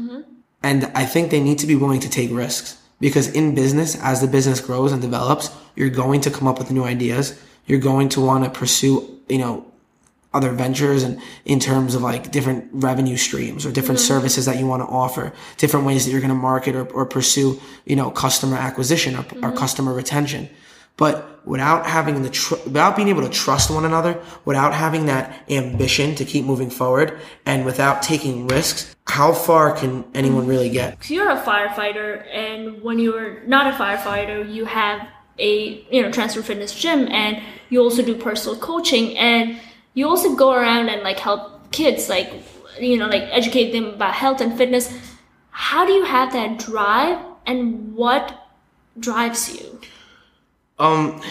and I think they need to be willing to take risks because in business, as the business grows and develops, you're going to come up with new ideas. You're going to want to pursue, you know, other ventures and in terms of like different revenue streams or different mm-hmm. services that you want to offer, different ways that you're going to market or, or pursue, you know, customer acquisition or, or mm-hmm. customer retention. But without having the, tr- without being able to trust one another, without having that ambition to keep moving forward and without taking risks, how far can anyone really get? So you're a firefighter, and when you're not a firefighter, you have a you know Transform Fitness gym, and you also do personal coaching, and you also go around and like help kids, like you know, like educate them about health and fitness. How do you have that drive, and what drives you? Um,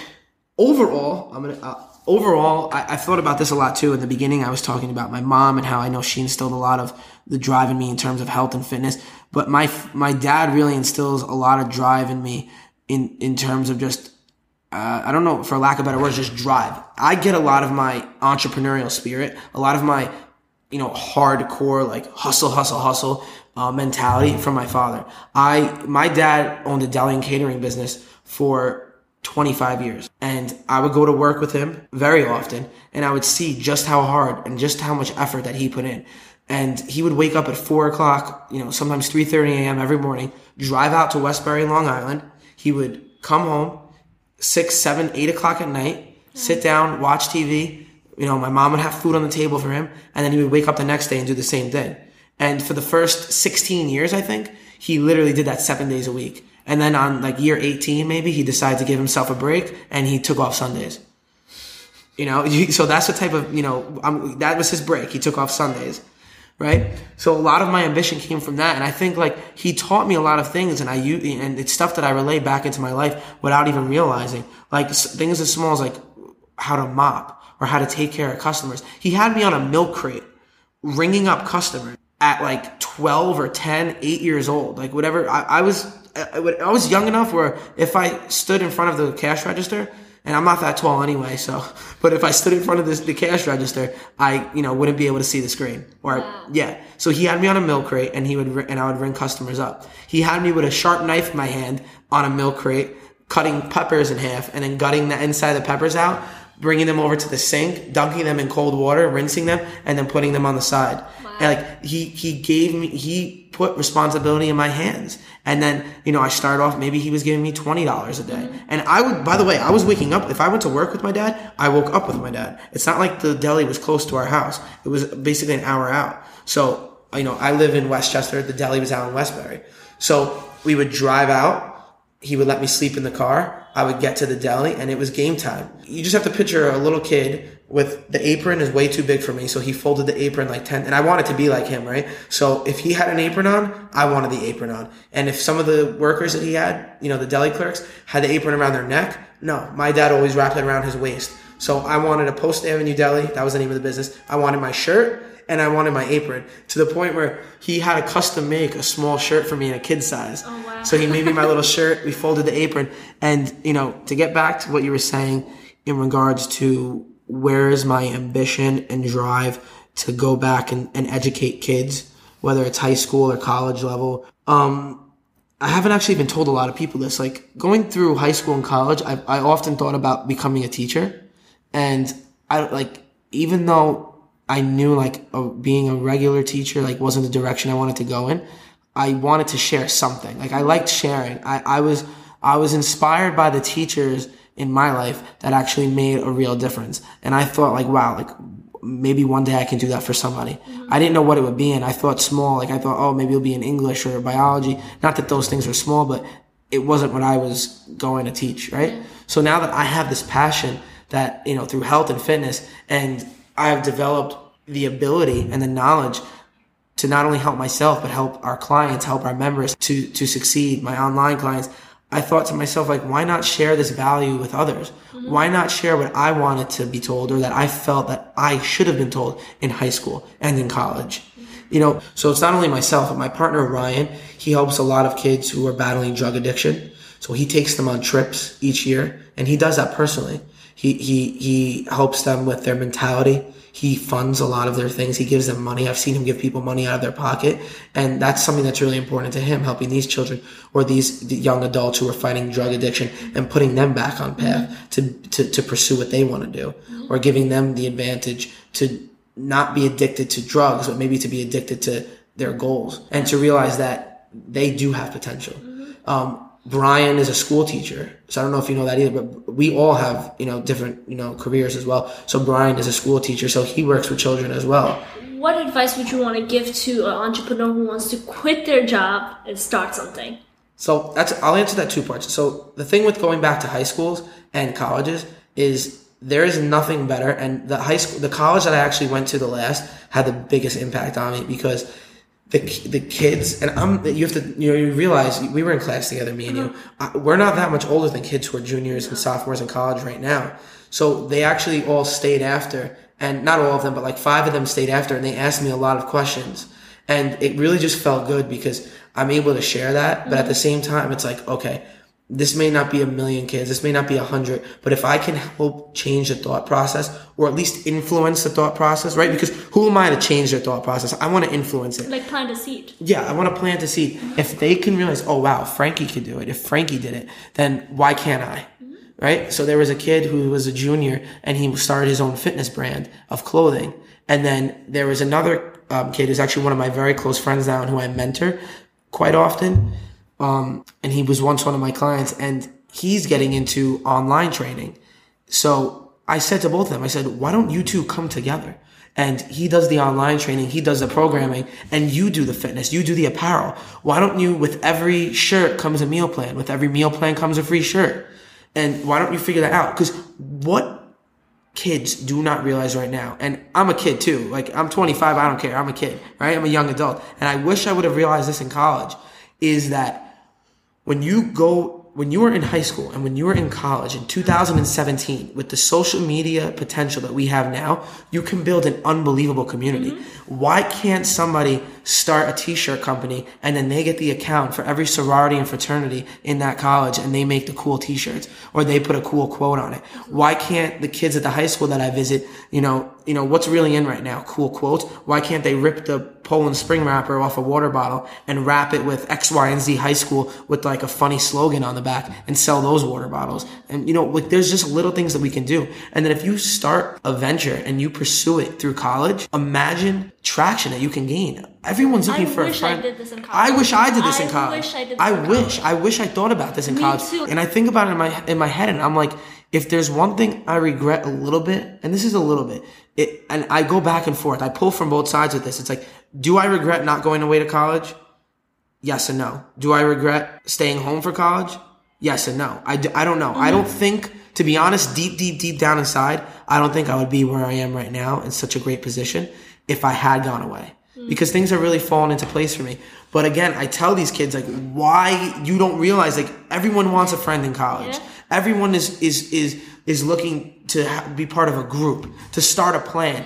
overall, I'm gonna. Uh, overall, I, I thought about this a lot too. In the beginning, I was talking about my mom and how I know she instilled a lot of the drive in me in terms of health and fitness. But my my dad really instills a lot of drive in me in in terms of just. Uh, I don't know, for lack of better words, just drive. I get a lot of my entrepreneurial spirit, a lot of my, you know, hardcore like hustle, hustle, hustle uh, mentality from my father. I my dad owned a deli and catering business for 25 years. And I would go to work with him very often and I would see just how hard and just how much effort that he put in. And he would wake up at four o'clock, you know, sometimes 3.30 a.m. every morning, drive out to Westbury, Long Island. He would come home six, seven, eight o'clock at night, sit mm. down, watch TV. You know, my mom would have food on the table for him and then he would wake up the next day and do the same thing. And for the first 16 years, I think, he literally did that seven days a week. And then on like year 18, maybe he decided to give himself a break and he took off Sundays. You know, so that's the type of, you know, um, that was his break. He took off Sundays. Right. So a lot of my ambition came from that. And I think like he taught me a lot of things and I and it's stuff that I relay back into my life without even realizing like things as small as like how to mop or how to take care of customers. He had me on a milk crate ringing up customers at like 12 or 10, 8 years old. Like whatever. I, I was I, I was young enough where if I stood in front of the cash register, and I'm not that tall anyway, so, but if I stood in front of this, the cash register, I, you know, wouldn't be able to see the screen. Or, Wow. yeah. So he had me on a milk crate and he would, and I would ring customers up. He had me with a sharp knife in my hand on a milk crate, cutting peppers in half and then gutting the inside of the peppers out, bringing them over to the sink, dunking them in cold water, rinsing them, and then putting them on the side. And like he he gave me he put responsibility in my hands. And then, you know, I started off maybe he was giving me twenty dollars a day. Mm-hmm. And I would by the way, I was waking up if I went to work with my dad, I woke up with my dad. It's not like the deli was close to our house. It was basically an hour out. So, you know, I live in Westchester, the deli was out in Westbury. So we would drive out he would let me sleep in the car. I would get to the deli and it was game time. You just have to picture a little kid with the apron is way too big for me. So he folded the apron like 10 and I wanted to be like him, right? So if he had an apron on, I wanted the apron on. And if some of the workers that he had, you know, the deli clerks had the apron around their neck, no, my dad always wrapped it around his waist. So I wanted a Post Avenue Deli. That was the name of the business. I wanted my shirt and I wanted my apron to the point where he had to custom make a small shirt for me in a kid size. Oh, wow. So he made me my little shirt. We folded the apron. And, you know, to get back to what you were saying in regards to where is my ambition and drive to go back and, and educate kids, whether it's high school or college level. Um, I haven't actually been told a lot of people this. Like going through high school and college, I, I often thought about becoming a teacher. And I like, even though I knew like a, being a regular teacher like wasn't the direction I wanted to go in, I wanted to share something. Like I liked sharing. I, I was I was inspired by the teachers in my life that actually made a real difference. And I thought like, wow, like maybe one day I can do that for somebody. Mm-hmm. I didn't know what it would be and I thought small. Like I thought, oh, maybe it'll be in English or biology. Not that those things were small, but it wasn't what I was going to teach, right? Mm-hmm. So now that I have this passion that, you know, through health and fitness and I have developed the ability and the knowledge to not only help myself but help our clients, help our members to to succeed, my online clients. I thought to myself like why not share this value with others? Mm-hmm. Why not share what I wanted to be told or that I felt that I should have been told in high school and in college? Mm-hmm. You know, so it's not only myself, but my partner Ryan, he helps a lot of kids who are battling drug addiction. So he takes them on trips each year and he does that personally. He he he helps them with their mentality. He funds a lot of their things. He gives them money. I've seen him give people money out of their pocket, and that's something that's really important to him, helping these children or these young adults who are fighting drug addiction and putting them back on path mm-hmm. to to, to pursue what they want to do, mm-hmm. or giving them the advantage to not be addicted to drugs, but maybe to be addicted to their goals and to realize that they do have potential. Mm-hmm. Um, Brian is a school teacher. So I don't know if you know that either, but we all have, you know, different, you know, careers as well. So Brian is a school teacher. So he works with children as well. What advice would you want to give to an entrepreneur who wants to quit their job and start something? So that's, I'll answer that two parts. So the thing with going back to high schools and colleges is there is nothing better. And the high school, the college that I actually went to the last had the biggest impact on me because the the kids and I'm you have to you know you realize we were in class together me and you. Uh-huh. I, we're not that much older than kids who are juniors and sophomores in college right now. So they actually all stayed after and not all of them but like five of them stayed after and they asked me a lot of questions. And it really just felt good because I'm able to share that but at mm-hmm. the same time it's like okay this may not be a million kids, this may not be a hundred, but if I can help change the thought process or at least influence the thought process, right? Because who am I to change their thought process? I want to influence it. Like plant a seed. Yeah, I want to plant a seed. If they can realize, oh wow, Frankie could do it. If Frankie did it, then why can't I? Right? So there was a kid who was a junior and he started his own fitness brand of clothing. And then there was another um, kid who's actually one of my very close friends now and who I mentor quite often. Um, and he was once one of my clients and he's getting into online training. So I said to both of them, I said, why don't you two come together? And he does the online training, he does the programming, and you do the fitness, you do the apparel. Why don't you, with every shirt comes a meal plan, with every meal plan comes a free shirt? And why don't you figure that out? Because what kids do not realize right now, and I'm a kid too, like I'm 25, I don't care, I'm a kid, right? I'm a young adult. And I wish I would have realized this in college, is that when you go when you were in high school and when you were in college in 2017 with the social media potential that we have now you can build an unbelievable community. Mm-hmm. why can't somebody start a t-shirt company and then they get the account for every sorority and fraternity in that college and they make the cool t-shirts or they put a cool quote on it? Why can't the kids at the high school that i visit you know you know what's really in right now cool quote. why can't they rip the Poland Spring wrapper off a water bottle and wrap it with X, Y, and Z high school with like a funny slogan on the back and sell those water bottles. And you know, like there's just little things that we can do. And then if you start a venture and you pursue it through college, imagine traction that you can gain. Everyone's looking I for a wish friend. I did this in college. I wish I did this I in college. wish I did this I in wish. college. I wish I thought about this in Me college. too. And I think about it in my in my head, and I'm like, if there's one thing I regret a little bit, and this is a little bit, it, and I go back and forth. I pull from both sides with this. It's like, do I regret not going away to college? Yes and no. Do I regret staying home for college? Yes and no. I, d- I don't know. I don't mm-hmm. think, to be honest, deep, deep, deep down inside, I don't think I would be where I am right now in such a great position if I had gone away. Mm. Because things are really falling into place for me. But again, I tell these kids like why you don't realize like everyone wants a friend in college. Yeah. Everyone is is is is looking to ha- be part of a group, to start a plan.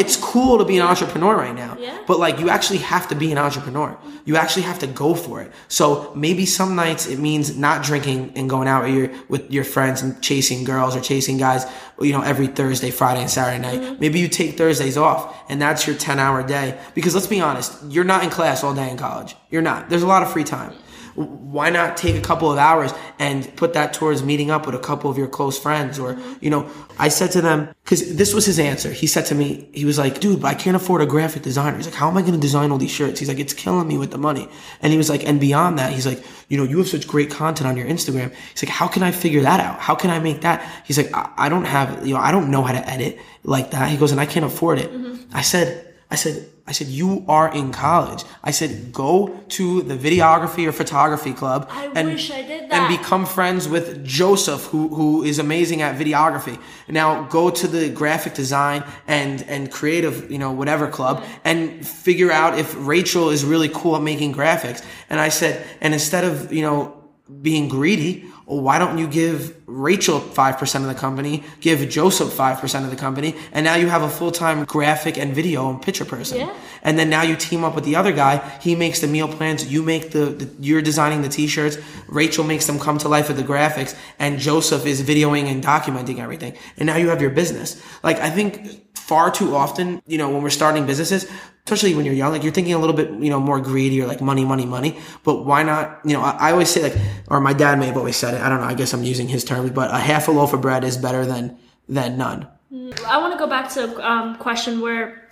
It's cool to be an entrepreneur right now. Yeah. But like you actually have to be an entrepreneur. You actually have to go for it. So maybe some nights it means not drinking and going out with your with your friends and chasing girls or chasing guys, you know, every Thursday, Friday, and Saturday night. Mm-hmm. Maybe you take Thursdays off and that's your 10 hour day. Because let's be honest, you're not in class all day in college. You're not. There's a lot of free time. Why not take a couple of hours and put that towards meeting up with a couple of your close friends? Or, mm-hmm. you know, I said to them, cause this was his answer. He said to me, he was like, dude, but I can't afford a graphic designer. He's like, how am I going to design all these shirts? He's like, it's killing me with the money. And he was like, and beyond that, he's like, you know, you have such great content on your Instagram. He's like, how can I figure that out? How can I make that? He's like, I, I don't have, you know, I don't know how to edit like that. He goes, and I can't afford it. Mm-hmm. I said, I said, I said, you are in college. I said, go to the videography or photography club I and, wish I did and become friends with Joseph, who, who is amazing at videography. Now go to the graphic design and, and creative, you know, whatever club and figure out if Rachel is really cool at making graphics. And I said, and instead of, you know, being greedy, well, why don't you give Rachel 5% of the company, give Joseph 5% of the company, and now you have a full-time graphic and video and picture person. Yeah. And then now you team up with the other guy, he makes the meal plans, you make the, the you're designing the t-shirts, Rachel makes them come to life with the graphics, and Joseph is videoing and documenting everything. And now you have your business. Like I think far too often, you know, when we're starting businesses, especially when you're young, like you're thinking a little bit, you know, more greedy or like money, money, money. But why not, you know, I, I always say like, or my dad may have always said it. I don't know. I guess I'm using his terms, but a half a loaf of bread is better than, than none. I want to go back to a um, question where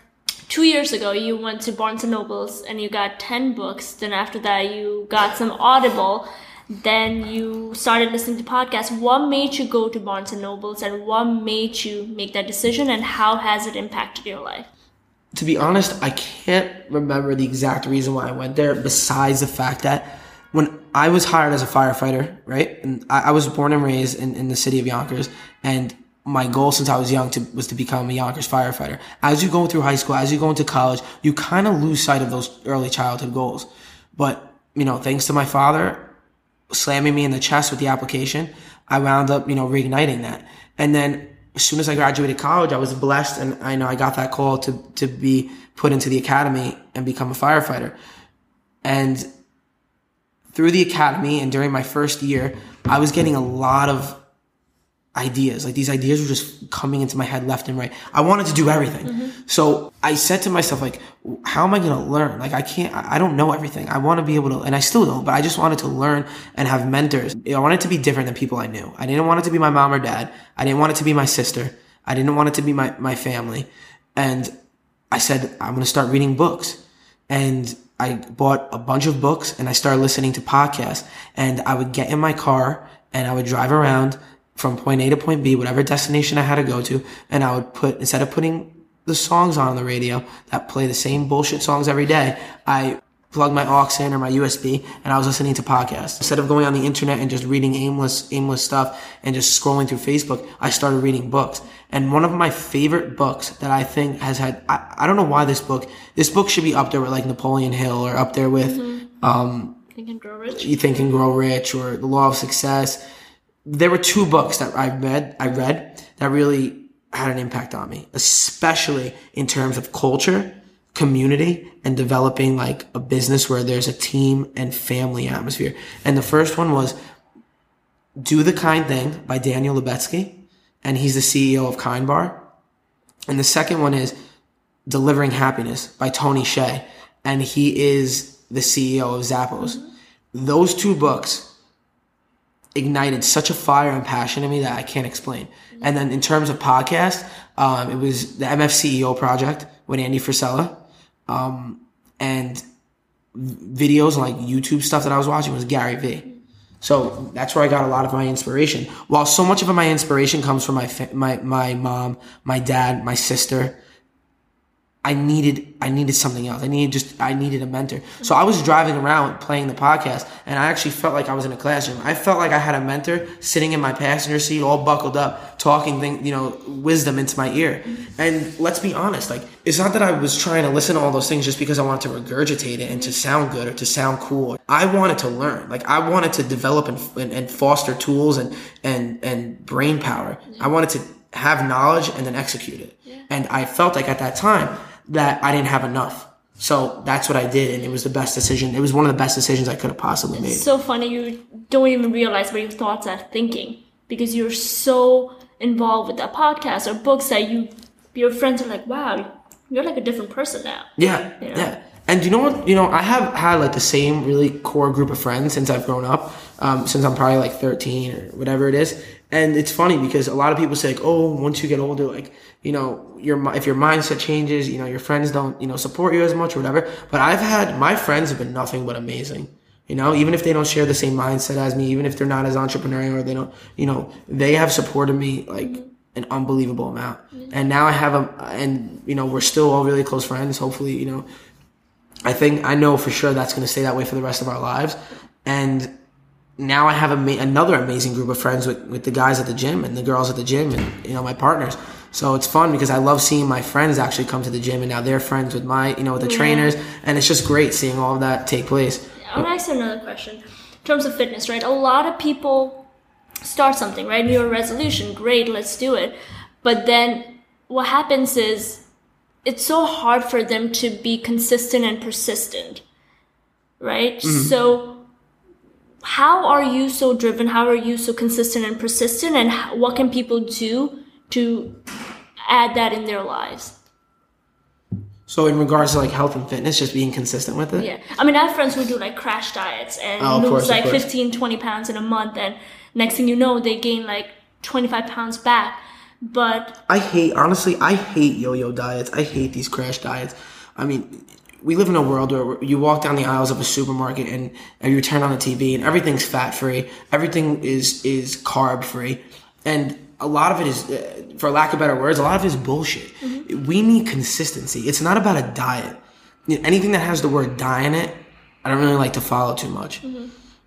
two years ago you went to Barnes and Nobles and you got 10 books. Then after that you got some Audible. Then you started listening to podcasts. What made you go to Barnes and Nobles and what made you make that decision and how has it impacted your life? To be honest, I can't remember the exact reason why I went there besides the fact that when I was hired as a firefighter, right? And I, I was born and raised in, in the city of Yonkers and my goal since I was young to, was to become a Yonkers firefighter. As you go through high school, as you go into college, you kind of lose sight of those early childhood goals. But, you know, thanks to my father, slamming me in the chest with the application, I wound up, you know, reigniting that. And then as soon as I graduated college, I was blessed and I know I got that call to, to be put into the academy and become a firefighter. And through the academy and during my first year, I was getting a lot of ideas. Like these ideas were just coming into my head left and right. I wanted to do everything. Mm-hmm. So I said to myself, like, how am I going to learn? Like, I can't, I don't know everything. I want to be able to, and I still don't, but I just wanted to learn and have mentors. I wanted to be different than people I knew. I didn't want it to be my mom or dad. I didn't want it to be my sister. I didn't want it to be my, my family. And I said, I'm going to start reading books. And I bought a bunch of books and I started listening to podcasts and I would get in my car and I would drive around from point A to point B, whatever destination I had to go to, and I would put, instead of putting the songs on the radio that play the same bullshit songs every day, I plugged my aux in or my USB and I was listening to podcasts. Instead of going on the internet and just reading aimless, aimless stuff and just scrolling through Facebook, I started reading books. And one of my favorite books that I think has had, I, I don't know why this book, this book should be up there with like Napoleon Hill or up there with, mm-hmm. um, Think and Grow Rich. You Think and Grow Rich or The Law of Success there were two books that I read, I read that really had an impact on me, especially in terms of culture, community, and developing like a business where there's a team and family atmosphere. And the first one was Do the Kind Thing by Daniel Lubetzky, and he's the CEO of Kind Bar. And the second one is Delivering Happiness by Tony Hsieh, and he is the CEO of Zappos. Those two books ignited such a fire and passion in me that I can't explain. And then in terms of podcast, um, it was the MFCEO project with Andy Frisella. Um, and videos like YouTube stuff that I was watching was Gary Vee. So that's where I got a lot of my inspiration. While so much of my inspiration comes from my, my, my mom, my dad, my sister, I needed I needed something else. I needed just I needed a mentor. So I was driving around playing the podcast and I actually felt like I was in a classroom. I felt like I had a mentor sitting in my passenger seat all buckled up talking thing, you know, wisdom into my ear. And let's be honest, like it's not that I was trying to listen to all those things just because I wanted to regurgitate it and to sound good or to sound cool. I wanted to learn. Like I wanted to develop and, and, and foster tools and and and brain power. I wanted to have knowledge and then execute it. And I felt like at that time that I didn't have enough. So that's what I did, and it was the best decision. It was one of the best decisions I could have possibly made. It's so funny you don't even realize where your thoughts are thinking because you're so involved with that podcast or books that you your friends are like, wow, you're like a different person now. Yeah, you know? yeah. And you know what? You know, I have had like the same really core group of friends since I've grown up, um, since I'm probably like 13 or whatever it is. And it's funny because a lot of people say, like, oh, once you get older, like, you know, your if your mindset changes, you know, your friends don't, you know, support you as much or whatever. But I've had my friends have been nothing but amazing. You know, even if they don't share the same mindset as me, even if they're not as entrepreneurial or they don't, you know, they have supported me like an unbelievable amount. And now I have a, and you know, we're still all really close friends. Hopefully, you know, I think I know for sure that's going to stay that way for the rest of our lives. And now I have a, another amazing group of friends with, with the guys at the gym and the girls at the gym and, you know, my partners. So it's fun because I love seeing my friends actually come to the gym and now they're friends with my, you know, with the yeah. trainers. And it's just great seeing all of that take place. I want to ask another question. In terms of fitness, right? A lot of people start something, right? New Year resolution, great, let's do it. But then what happens is it's so hard for them to be consistent and persistent, right? Mm-hmm. So how are you so driven? How are you so consistent and persistent? And how, what can people do to add that in their lives? So in regards to like health and fitness, just being consistent with it. Yeah. I mean, I have friends who do like crash diets and Oh, lose course, like course. 15, 20 pounds in a month. And next thing you know, they gain like 25 pounds back. But I hate honestly. I hate yo-yo diets. I hate these crash diets. I mean, we live in a world where you walk down the aisles of a supermarket and, and you turn on the TV and everything's fat free. Everything is is carb free, and a lot of it is, uh, for lack of better words, a lot of it is bullshit. We need consistency. It's not about a diet. Anything that has the word "die" in it, I don't really like to follow too much.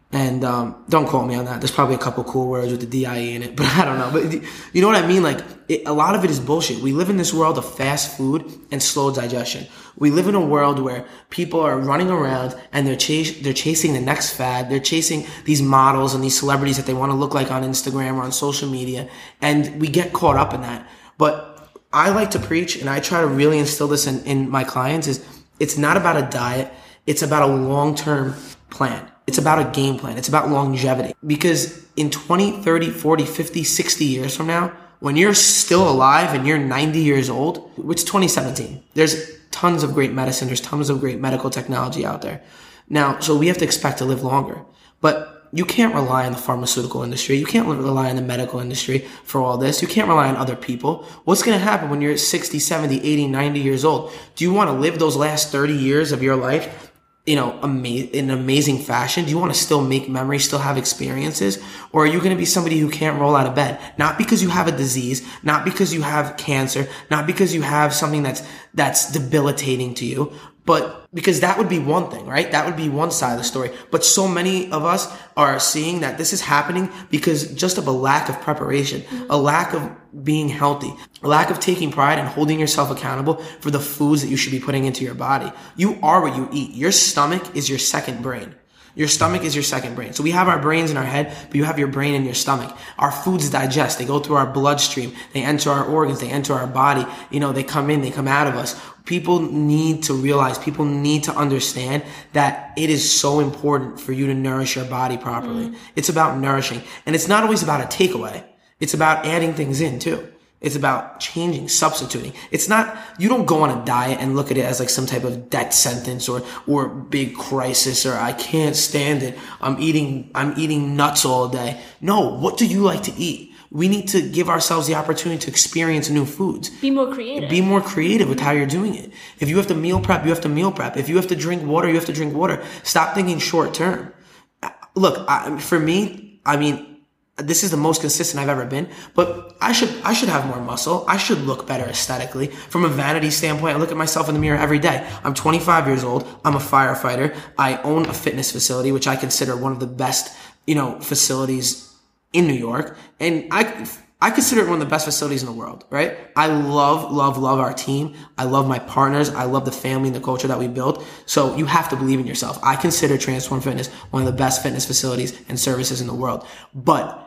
And um, don't quote me on that. There's probably a couple cool words with the DIE in it, but I don't know. But you know what I mean? Like, it, a lot of it is bullshit. We live in this world of fast food and slow digestion. We live in a world where people are running around and they're chas- they're chasing the next fad. They're chasing these models and these celebrities that they want to look like on Instagram or on social media, and we get caught up in that. But I like to preach, and I try to really instill this in, in my clients: is it's not about a diet. It's about a long term plan. It's about a game plan. It's about longevity. Because in 20, 30, 40, 50, 60 years from now, when you're still alive and you're 90 years old, it's 2017. There's tons of great medicine. There's tons of great medical technology out there. Now, so we have to expect to live longer. But you can't rely on the pharmaceutical industry. You can't rely on the medical industry for all this. You can't rely on other people. What's going to happen when you're 60, 70, 80, 90 years old? Do you want to live those last 30 years of your life you know, ama- in amazing fashion? Do you want to still make memories, still have experiences? Or are you going to be somebody who can't roll out of bed? Not because you have a disease, not because you have cancer, not because you have something that's, that's debilitating to you, but because that would be one thing, right? That would be one side of the story. But so many of us are seeing that this is happening because just of a lack of preparation, a lack of being healthy, lack of taking pride and holding yourself accountable for the foods that you should be putting into your body. You are what you eat. Your stomach is your second brain. Your stomach is your second brain. So we have our brains in our head, but you have your brain in your stomach. Our foods digest. They go through our bloodstream. They enter our organs. They enter our body. You know, they come in, they come out of us. People need to realize, people need to understand that it is so important for you to nourish your body properly. Mm. It's about nourishing. And it's not always about a takeaway. It's about adding things in too. It's about changing, substituting. It's not, you don't go on a diet and look at it as like some type of death sentence or, or big crisis or I can't stand it. I'm eating, I'm eating nuts all day. No, what do you like to eat? We need to give ourselves the opportunity to experience new foods. be more creative. Be more creative with how you're doing it. If you have to meal prep, you have to meal prep. If you have to drink water, you have to drink water. Stop thinking short term. Look, I, for me, I mean, this is the most consistent I've ever been, but I should, I should have more muscle. I should look better aesthetically. From a vanity standpoint, I look at myself in the mirror every day. I'm 25 years old. I'm a firefighter. I own a fitness facility, which I consider one of the best, you know, facilities in New York. And I, I consider it one of the best facilities in the world, right? I love, love, love our team. I love my partners. I love the family and the culture that we built. So you have to believe in yourself. I consider Transform Fitness one of the best fitness facilities and services in the world. But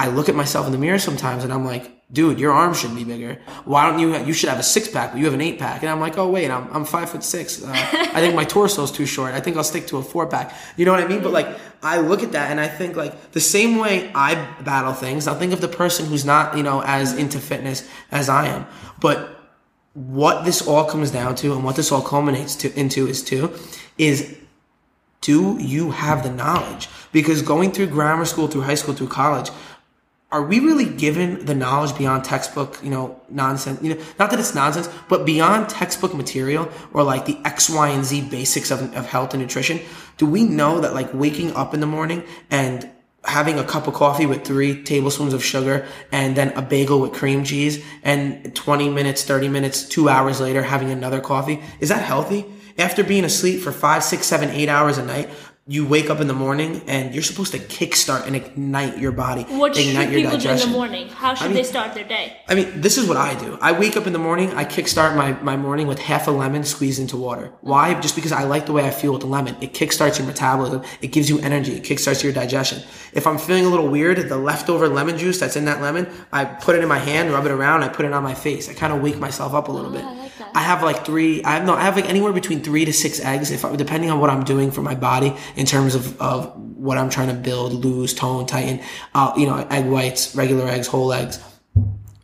I look at myself in the mirror sometimes and I'm like, dude, your arms should be bigger. Why don't you, you should have a six pack, but you have an eight pack. And I'm like, oh, wait, I'm, I'm five foot six. Uh, I think my torso's too short. I think I'll stick to a four pack. You know what I mean? But like, I look at that and I think like the same way I battle things, I'll think of the person who's not, you know, as into fitness as I am. But what this all comes down to and what this all culminates to into is to, is do you have the knowledge? Because going through grammar school, through high school, through college, are we really given the knowledge beyond textbook, you know, nonsense, you know, not that it's nonsense, but beyond textbook material or like the X, Y, and Z basics of, of health and nutrition? Do we know that like waking up in the morning and having a cup of coffee with three tablespoons of sugar and then a bagel with cream cheese and 20 minutes, 30 minutes, two hours later having another coffee, is that healthy? After being asleep for five, six, seven, eight hours a night, you wake up in the morning and you're supposed to kickstart and ignite your body, What should ignite people do in the morning? How should mean- they start their day? I mean, this is what I do. I wake up in the morning, I kickstart my, my morning with half a lemon squeezed into water. Why? Just because I like the way I feel with the lemon. It kickstarts your metabolism. It gives you energy. It kickstarts your digestion. If I'm feeling a little weird, the leftover lemon juice that's in that lemon, I put it in my hand, rub it around, I put it on my face. I kind of wake myself up a little bit. Ah. I have like three. I have no. I have like anywhere between three to six eggs, if I, depending on what I'm doing for my body in terms of of what I'm trying to build, lose, tone, tighten. Uh, you know, egg whites, regular eggs, whole eggs.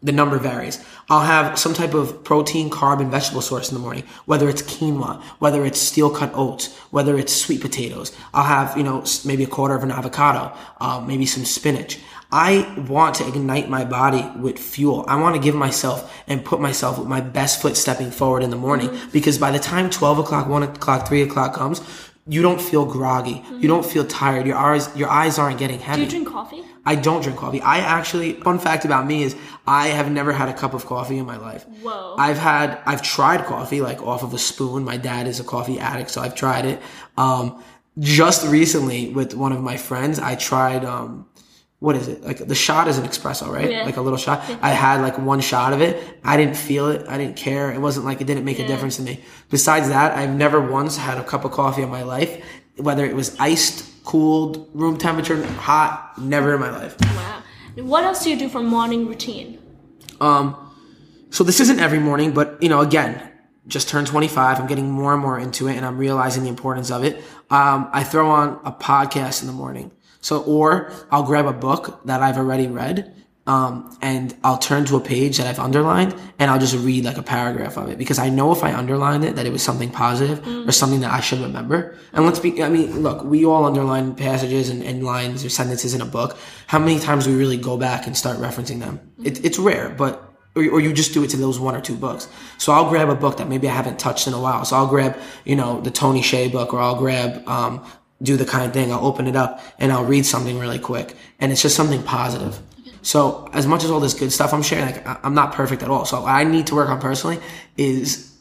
The number varies. I'll have some type of protein, carb, and vegetable source in the morning, whether it's quinoa, whether it's steel cut oats, whether it's sweet potatoes. I'll have, you know, maybe a quarter of an avocado, uh, maybe some spinach. I want to ignite my body with fuel. I want to give myself and put myself with my best foot stepping forward in the morning because by the time 12 o'clock, 1 o'clock, 3 o'clock comes, you don't feel groggy. You don't feel tired. Your eyes, your eyes aren't getting heavy. Do you drink coffee? I don't drink coffee. I actually, fun fact about me is I have never had a cup of coffee in my life. Whoa. I've had, I've tried coffee like off of a spoon. My dad is a coffee addict, so I've tried it. Um, just recently with one of my friends, I tried, um, what is it? Like the shot is an espresso, right? Yeah. Like a little shot. I had like one shot of it. I didn't feel it. I didn't care. It wasn't like it didn't make a difference to me. Besides that, I've never once had a cup of coffee in my life, whether it was iced, cooled, room temperature, hot, never in my life. Wow. What else do you do for morning routine? Um, so this isn't every morning, but you know, again, just turned 25. I'm getting more and more into it and I'm realizing the importance of it. Um, I throw on a podcast in the morning. So, or I'll grab a book that I've already read. Um, and I'll turn to a page that I've underlined and I'll just read like a paragraph of it because I know if I underlined it that it was something positive or something that I should remember. And let's be, I mean, look, we all underline passages and, and lines or sentences in a book. How many times do we really go back and start referencing them? It, it's rare, but or, or you just do it to those one or two books. So I'll grab a book that maybe I haven't touched in a while. So I'll grab, you know, the Tony Hsieh book or I'll grab, um, do the kind of thing. I'll open it up and I'll read something really quick. And it's just something positive. So as much as all this good stuff I'm sharing, like I- I'm not perfect at all. So what I need to work on personally is,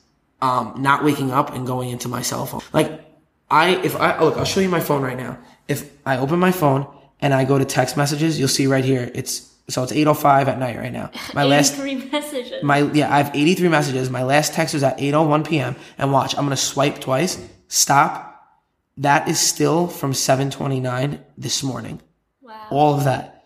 um, not waking up and going into my cell phone. Like I, if I, oh, look, I'll show you my phone right now. If I open my phone and I go to text messages, you'll see right here, it's, so it's 8.05 at night right now. My last, Three messages. my yeah, I have 83 messages. My last text was at 8:01 p.m. And watch, I'm gonna swipe twice. Stop. That is still from 7:29 this morning. wow. All of that.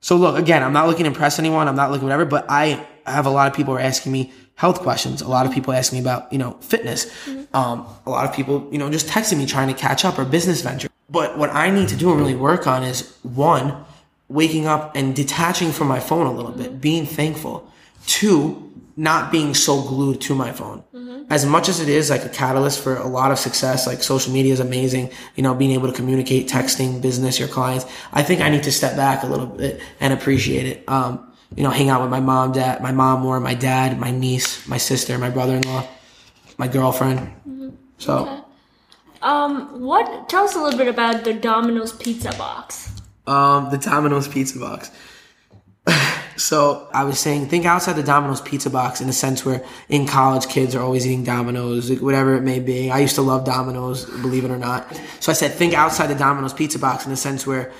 So look, again, I'm not looking to impress anyone. I'm not looking whatever, but I have a lot of people are asking me health questions. A lot of people asking me about you know fitness. Um, a lot of people you know just texting me trying to catch up or business venture. But what I need to do and really work on is one, waking up and detaching from my phone a little bit, being thankful. Two, not being so glued to my phone. As much as it is like a catalyst for a lot of success, like social media is amazing, you know, being able to communicate, texting, business, your clients. I think I need to step back a little bit and appreciate it. Um, you know, hang out with my mom, dad, my mom more, my dad, my niece, my sister, my brother-in-law, my girlfriend. So, Um, what? Tell us a little bit about the Domino's pizza box. Um, the Domino's pizza box. so I was saying, think outside the Domino's pizza box in a sense where in college kids are always eating Domino's, whatever it may be. I used to love Domino's, believe it or not. So I said, think outside the Domino's pizza box in a sense where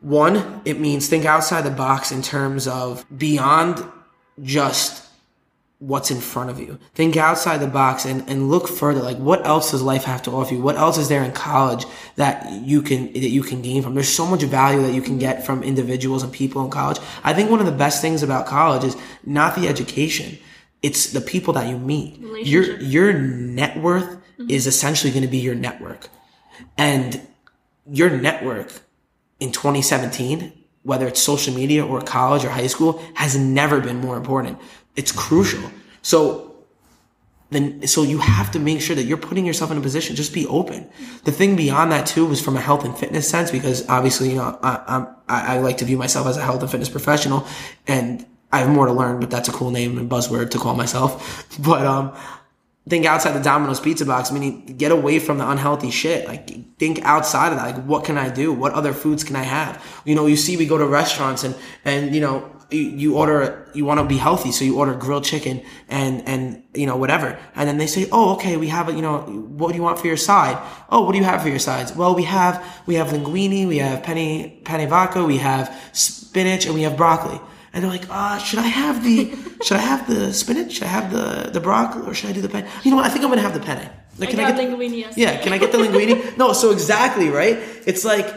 one, it means think outside the box in terms of beyond just what's in front of you. Think outside the box and, and look further. Like what else does life have to offer you? What else is there in college that you can, that you can gain from? There's so much value that you can get from individuals and people in college. I think one of the best things about college is not the education. It's the people that you meet. Your, your net worth is essentially going to be your network. And your network in 2017, whether it's social media or college or high school, has never been more important. It's crucial. So then, so you have to make sure that you're putting yourself in a position. Just be open. The thing beyond that too was from a health and fitness sense, because obviously, you know, I, I, I like to view myself as a health and fitness professional, and I have more to learn. But that's a cool name and buzzword to call myself. But um, think outside the Domino's pizza box, meaning get away from the unhealthy shit. Like think outside of that. Like what can I do? What other foods can I have? You know, you see we go to restaurants and and you know you, order you want to be healthy, so you order grilled chicken and and you know whatever, and then they say, oh okay, we have a you know what do you want for your side? Oh, what do you have for your sides? Well, we have we have linguine, we have penne penne vodka, we have spinach, and we have broccoli and they're like, uh, should I have the, should I have the spinach? Should I have the, the broccoli or should I do the penne? You know what? I think I'm going to have the penne. Like, I can I get linguine yesterday. Yeah. Can I get the linguine? no. So exactly, right? It's like,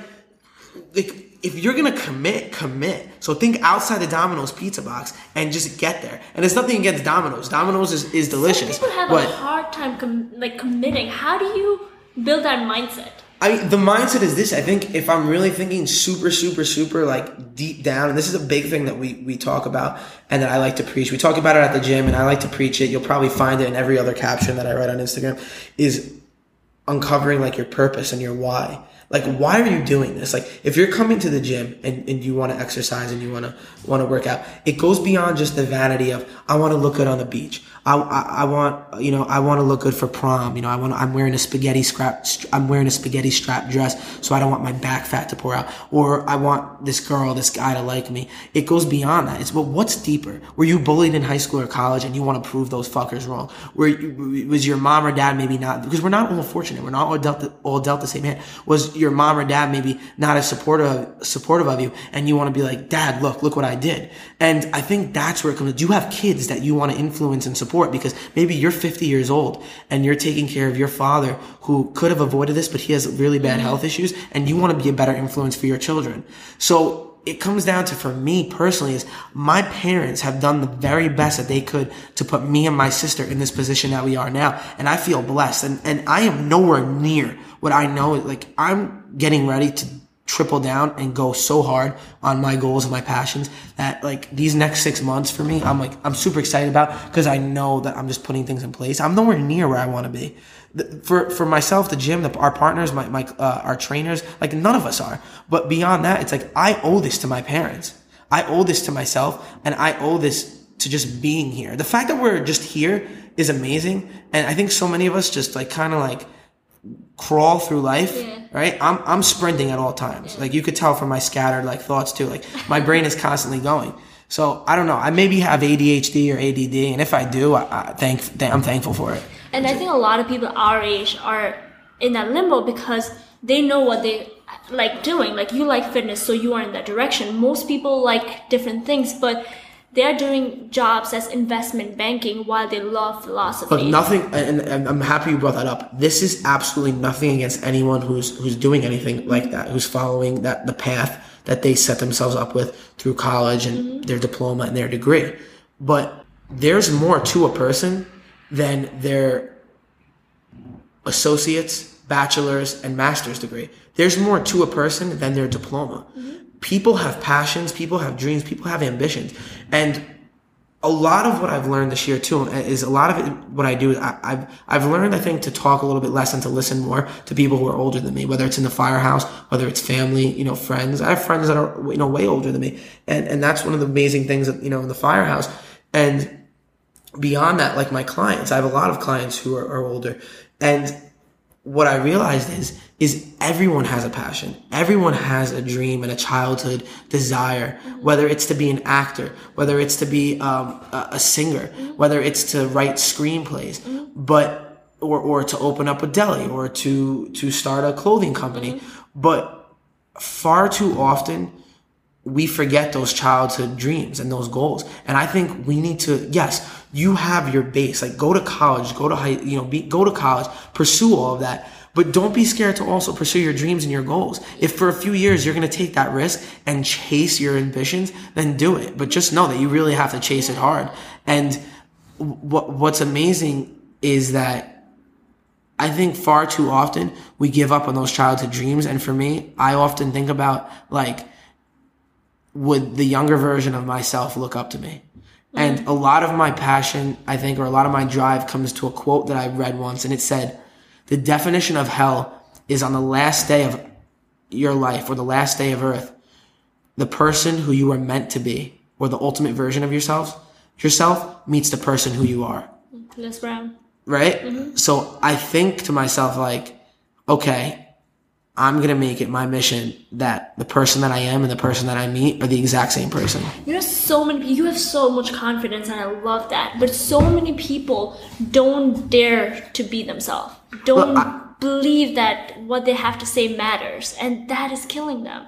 like, if you're gonna commit, commit. So think outside the Domino's pizza box and just get there. And it's nothing against Domino's. Domino's is, is delicious. Some people have but, a hard time com- like committing. How do you build that mindset? I the mindset is this. I think if I'm really thinking super, super, super like deep down, and this is a big thing that we we talk about and that I like to preach. We talk about it at the gym, and I like to preach it. You'll probably find it in every other caption that I write on Instagram. Is uncovering like your purpose and your why. Like, why are you doing this? Like, if you're coming to the gym and, and you want to exercise and you want to want to work out, it goes beyond just the vanity of I want to look good on the beach. I, I, I, want, you know, I want to look good for prom. You know, I want, I'm wearing a spaghetti scrap, I'm wearing a spaghetti strap dress, so I don't want my back fat to pour out. Or I want this girl, this guy to like me. It goes beyond that. It's, but what's deeper? Were you bullied in high school or college and you want to prove those fuckers wrong? Were, was your mom or dad maybe not, because we're not all fortunate. We're not all dealt, the, all dealt the same hand. Was your mom or dad maybe not as supportive, supportive of you and you want to be like, dad, look, look what I did. And I think that's where it comes. Do you have kids that you want to influence and support? Support because maybe you're 50 years old and you're taking care of your father who could have avoided this, but he has really bad mm-hmm. health issues and you want to be a better influence for your children. So it comes down to for me personally is my parents have done the very best that they could to put me and my sister in this position that we are now and i feel blessed and, and i am nowhere near what i know like i'm getting ready to triple down and go so hard on my goals and my passions that like these next six months for me, I'm like, I'm super excited about because I know that I'm just putting things in place. I'm nowhere near where I want to be. For, for myself, the gym, the, our partners, my, my, uh, our trainers, like none of us are. But beyond that, it's like, I owe this to my parents. I owe this to myself and I owe this to just being here. The fact that we're just here is amazing. And I think so many of us just like kind of like, crawl through life, yeah. right? I'm I'm sprinting at all times. Yeah. Like you could tell from my scattered like thoughts too. Like my brain is constantly going. So I don't know. I maybe have ADHD or ADD, and if I do, I, I thank I'm thankful for it. And I think a lot of people our age are in that limbo because they know what they like doing. Like you like fitness, so you are in that direction. Most people like different things, but they're doing jobs as investment banking while they love philosophy. But nothing, and, and, I'm happy you brought that up. This is absolutely nothing against anyone who's who's doing anything like that, who's following that the path that they set themselves up with through college and mm-hmm. their diploma and their degree. But there's more to a person than their associates, bachelor's, and master's degree. There's more to a person than their diploma. Mm-hmm people have passions, people have dreams, people have ambitions. And a lot of what I've learned this year too is a lot of it, what I do I, have I've learned, I think, to talk a little bit less and to listen more to people who are older than me, whether it's in the firehouse, whether it's family, you know, friends. I have friends that are, you know, way older than me. And, and that's one of the amazing things that, you know, in the firehouse. And beyond that, like my clients, I have a lot of clients who are, are older and what I realized is, is everyone has a passion. Everyone has a dream and a childhood desire, whether it's to be an actor, whether it's to be um, a, a, singer, whether it's to write screenplays, but, or, or to open up a deli or to, to start a clothing company. But far too often, we forget those childhood dreams and those goals. And I think we need to, yes, you have your base. Like go to college, go to high, you know, be, go to college, pursue all of that. But don't be scared to also pursue your dreams and your goals. If for a few years you're going to take that risk and chase your ambitions, then do it. But just know that you really have to chase it hard. And what, what's amazing is that I think far too often we give up on those childhood dreams. And for me, I often think about like, would the younger version of myself look up to me? And mm. a lot of my passion, I think, or a lot of my drive comes to a quote that I read once, and it said, the definition of hell is on the last day of your life or the last day of earth, the person who you are meant to be, or the ultimate version of yourself, yourself meets the person who you are. Les Brown. right? Mm-hmm. So I think to myself, like, okay, I'm gonna make it my mission that the person that I am and the person that I meet are the exact same person. You know, so many. You have so much confidence, and I love that. But so many people don't dare to be themselves. Don't Well, I- believe that what they have to say matters, and that is killing them.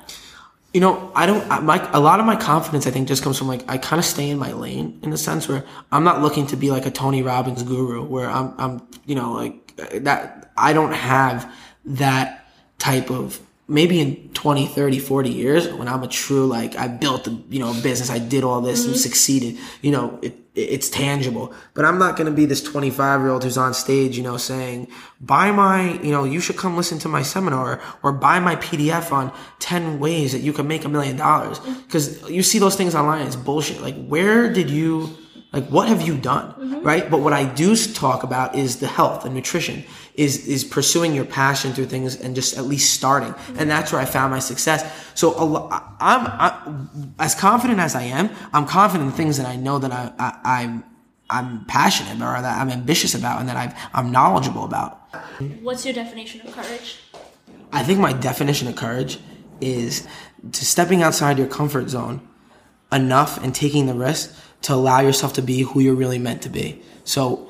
You know, I don't. I- My a lot of my confidence, I think, just comes from like I kind of stay in my lane in the sense where I'm not looking to be like a Tony Robbins guru, where I'm, I'm, you know, like that. I don't have that type of maybe in 20 30 40 years when i'm a true like i built a you know business i did all this and mm-hmm. succeeded you know it, it's tangible. But i'm not going to be this 25 year old who's on stage you know saying buy my you know you should come listen to my seminar or buy my pdf on 10 ways that you can make a million dollars. Mm-hmm. Because you see those things online it's bullshit. Like where did you like what have you done mm-hmm. right? But what i do talk about is the health and nutrition is is pursuing your passion through things and just at least starting. Mm-hmm. And that's where i found my success. So a lo- I- i'm I, as confident as i am i'm confident in things that i know that i, I i'm i'm passionate about or that i'm ambitious about and that I've, i'm knowledgeable about. What's your definition of courage? I think my definition of courage is to stepping outside your comfort zone enough and taking the risk to allow yourself to be who you're really meant to be. So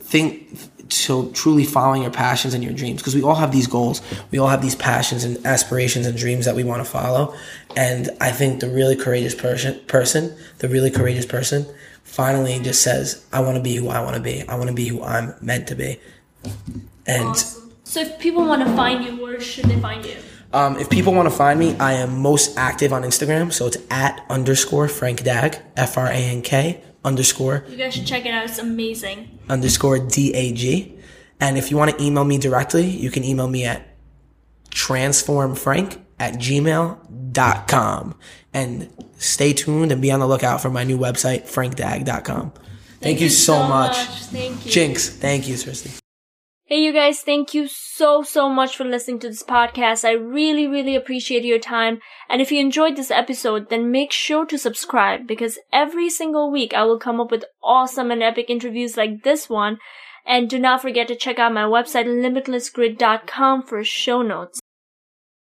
think so truly following your passions and your dreams because we all have these goals. We all have these passions and aspirations and dreams that we want to follow. And i think the really courageous person person the really courageous person finally just says i want to be who i want to be. I want to be who i'm meant to be. And So, if people want to find you, where should they find you? Um, if people want to find me, I am most active on Instagram. So it's at underscore Frank Dag, F R A N K underscore You guys should check it out. It's amazing. underscore D A G. And if you want to email me directly, you can email me at transformfrank at gmail.com. And stay tuned and be on the lookout for my new website, frankdag.com. Thank, you so, much. Thank you. Jinx, thank you, Tristy. Hey, you guys, thank you so, so much for listening to this podcast. I really, really appreciate your time. And if you enjoyed this episode, then make sure to subscribe because every single week I will come up with awesome and epic interviews like this one. And do not forget to check out my website, limitlessgrid.com for show notes.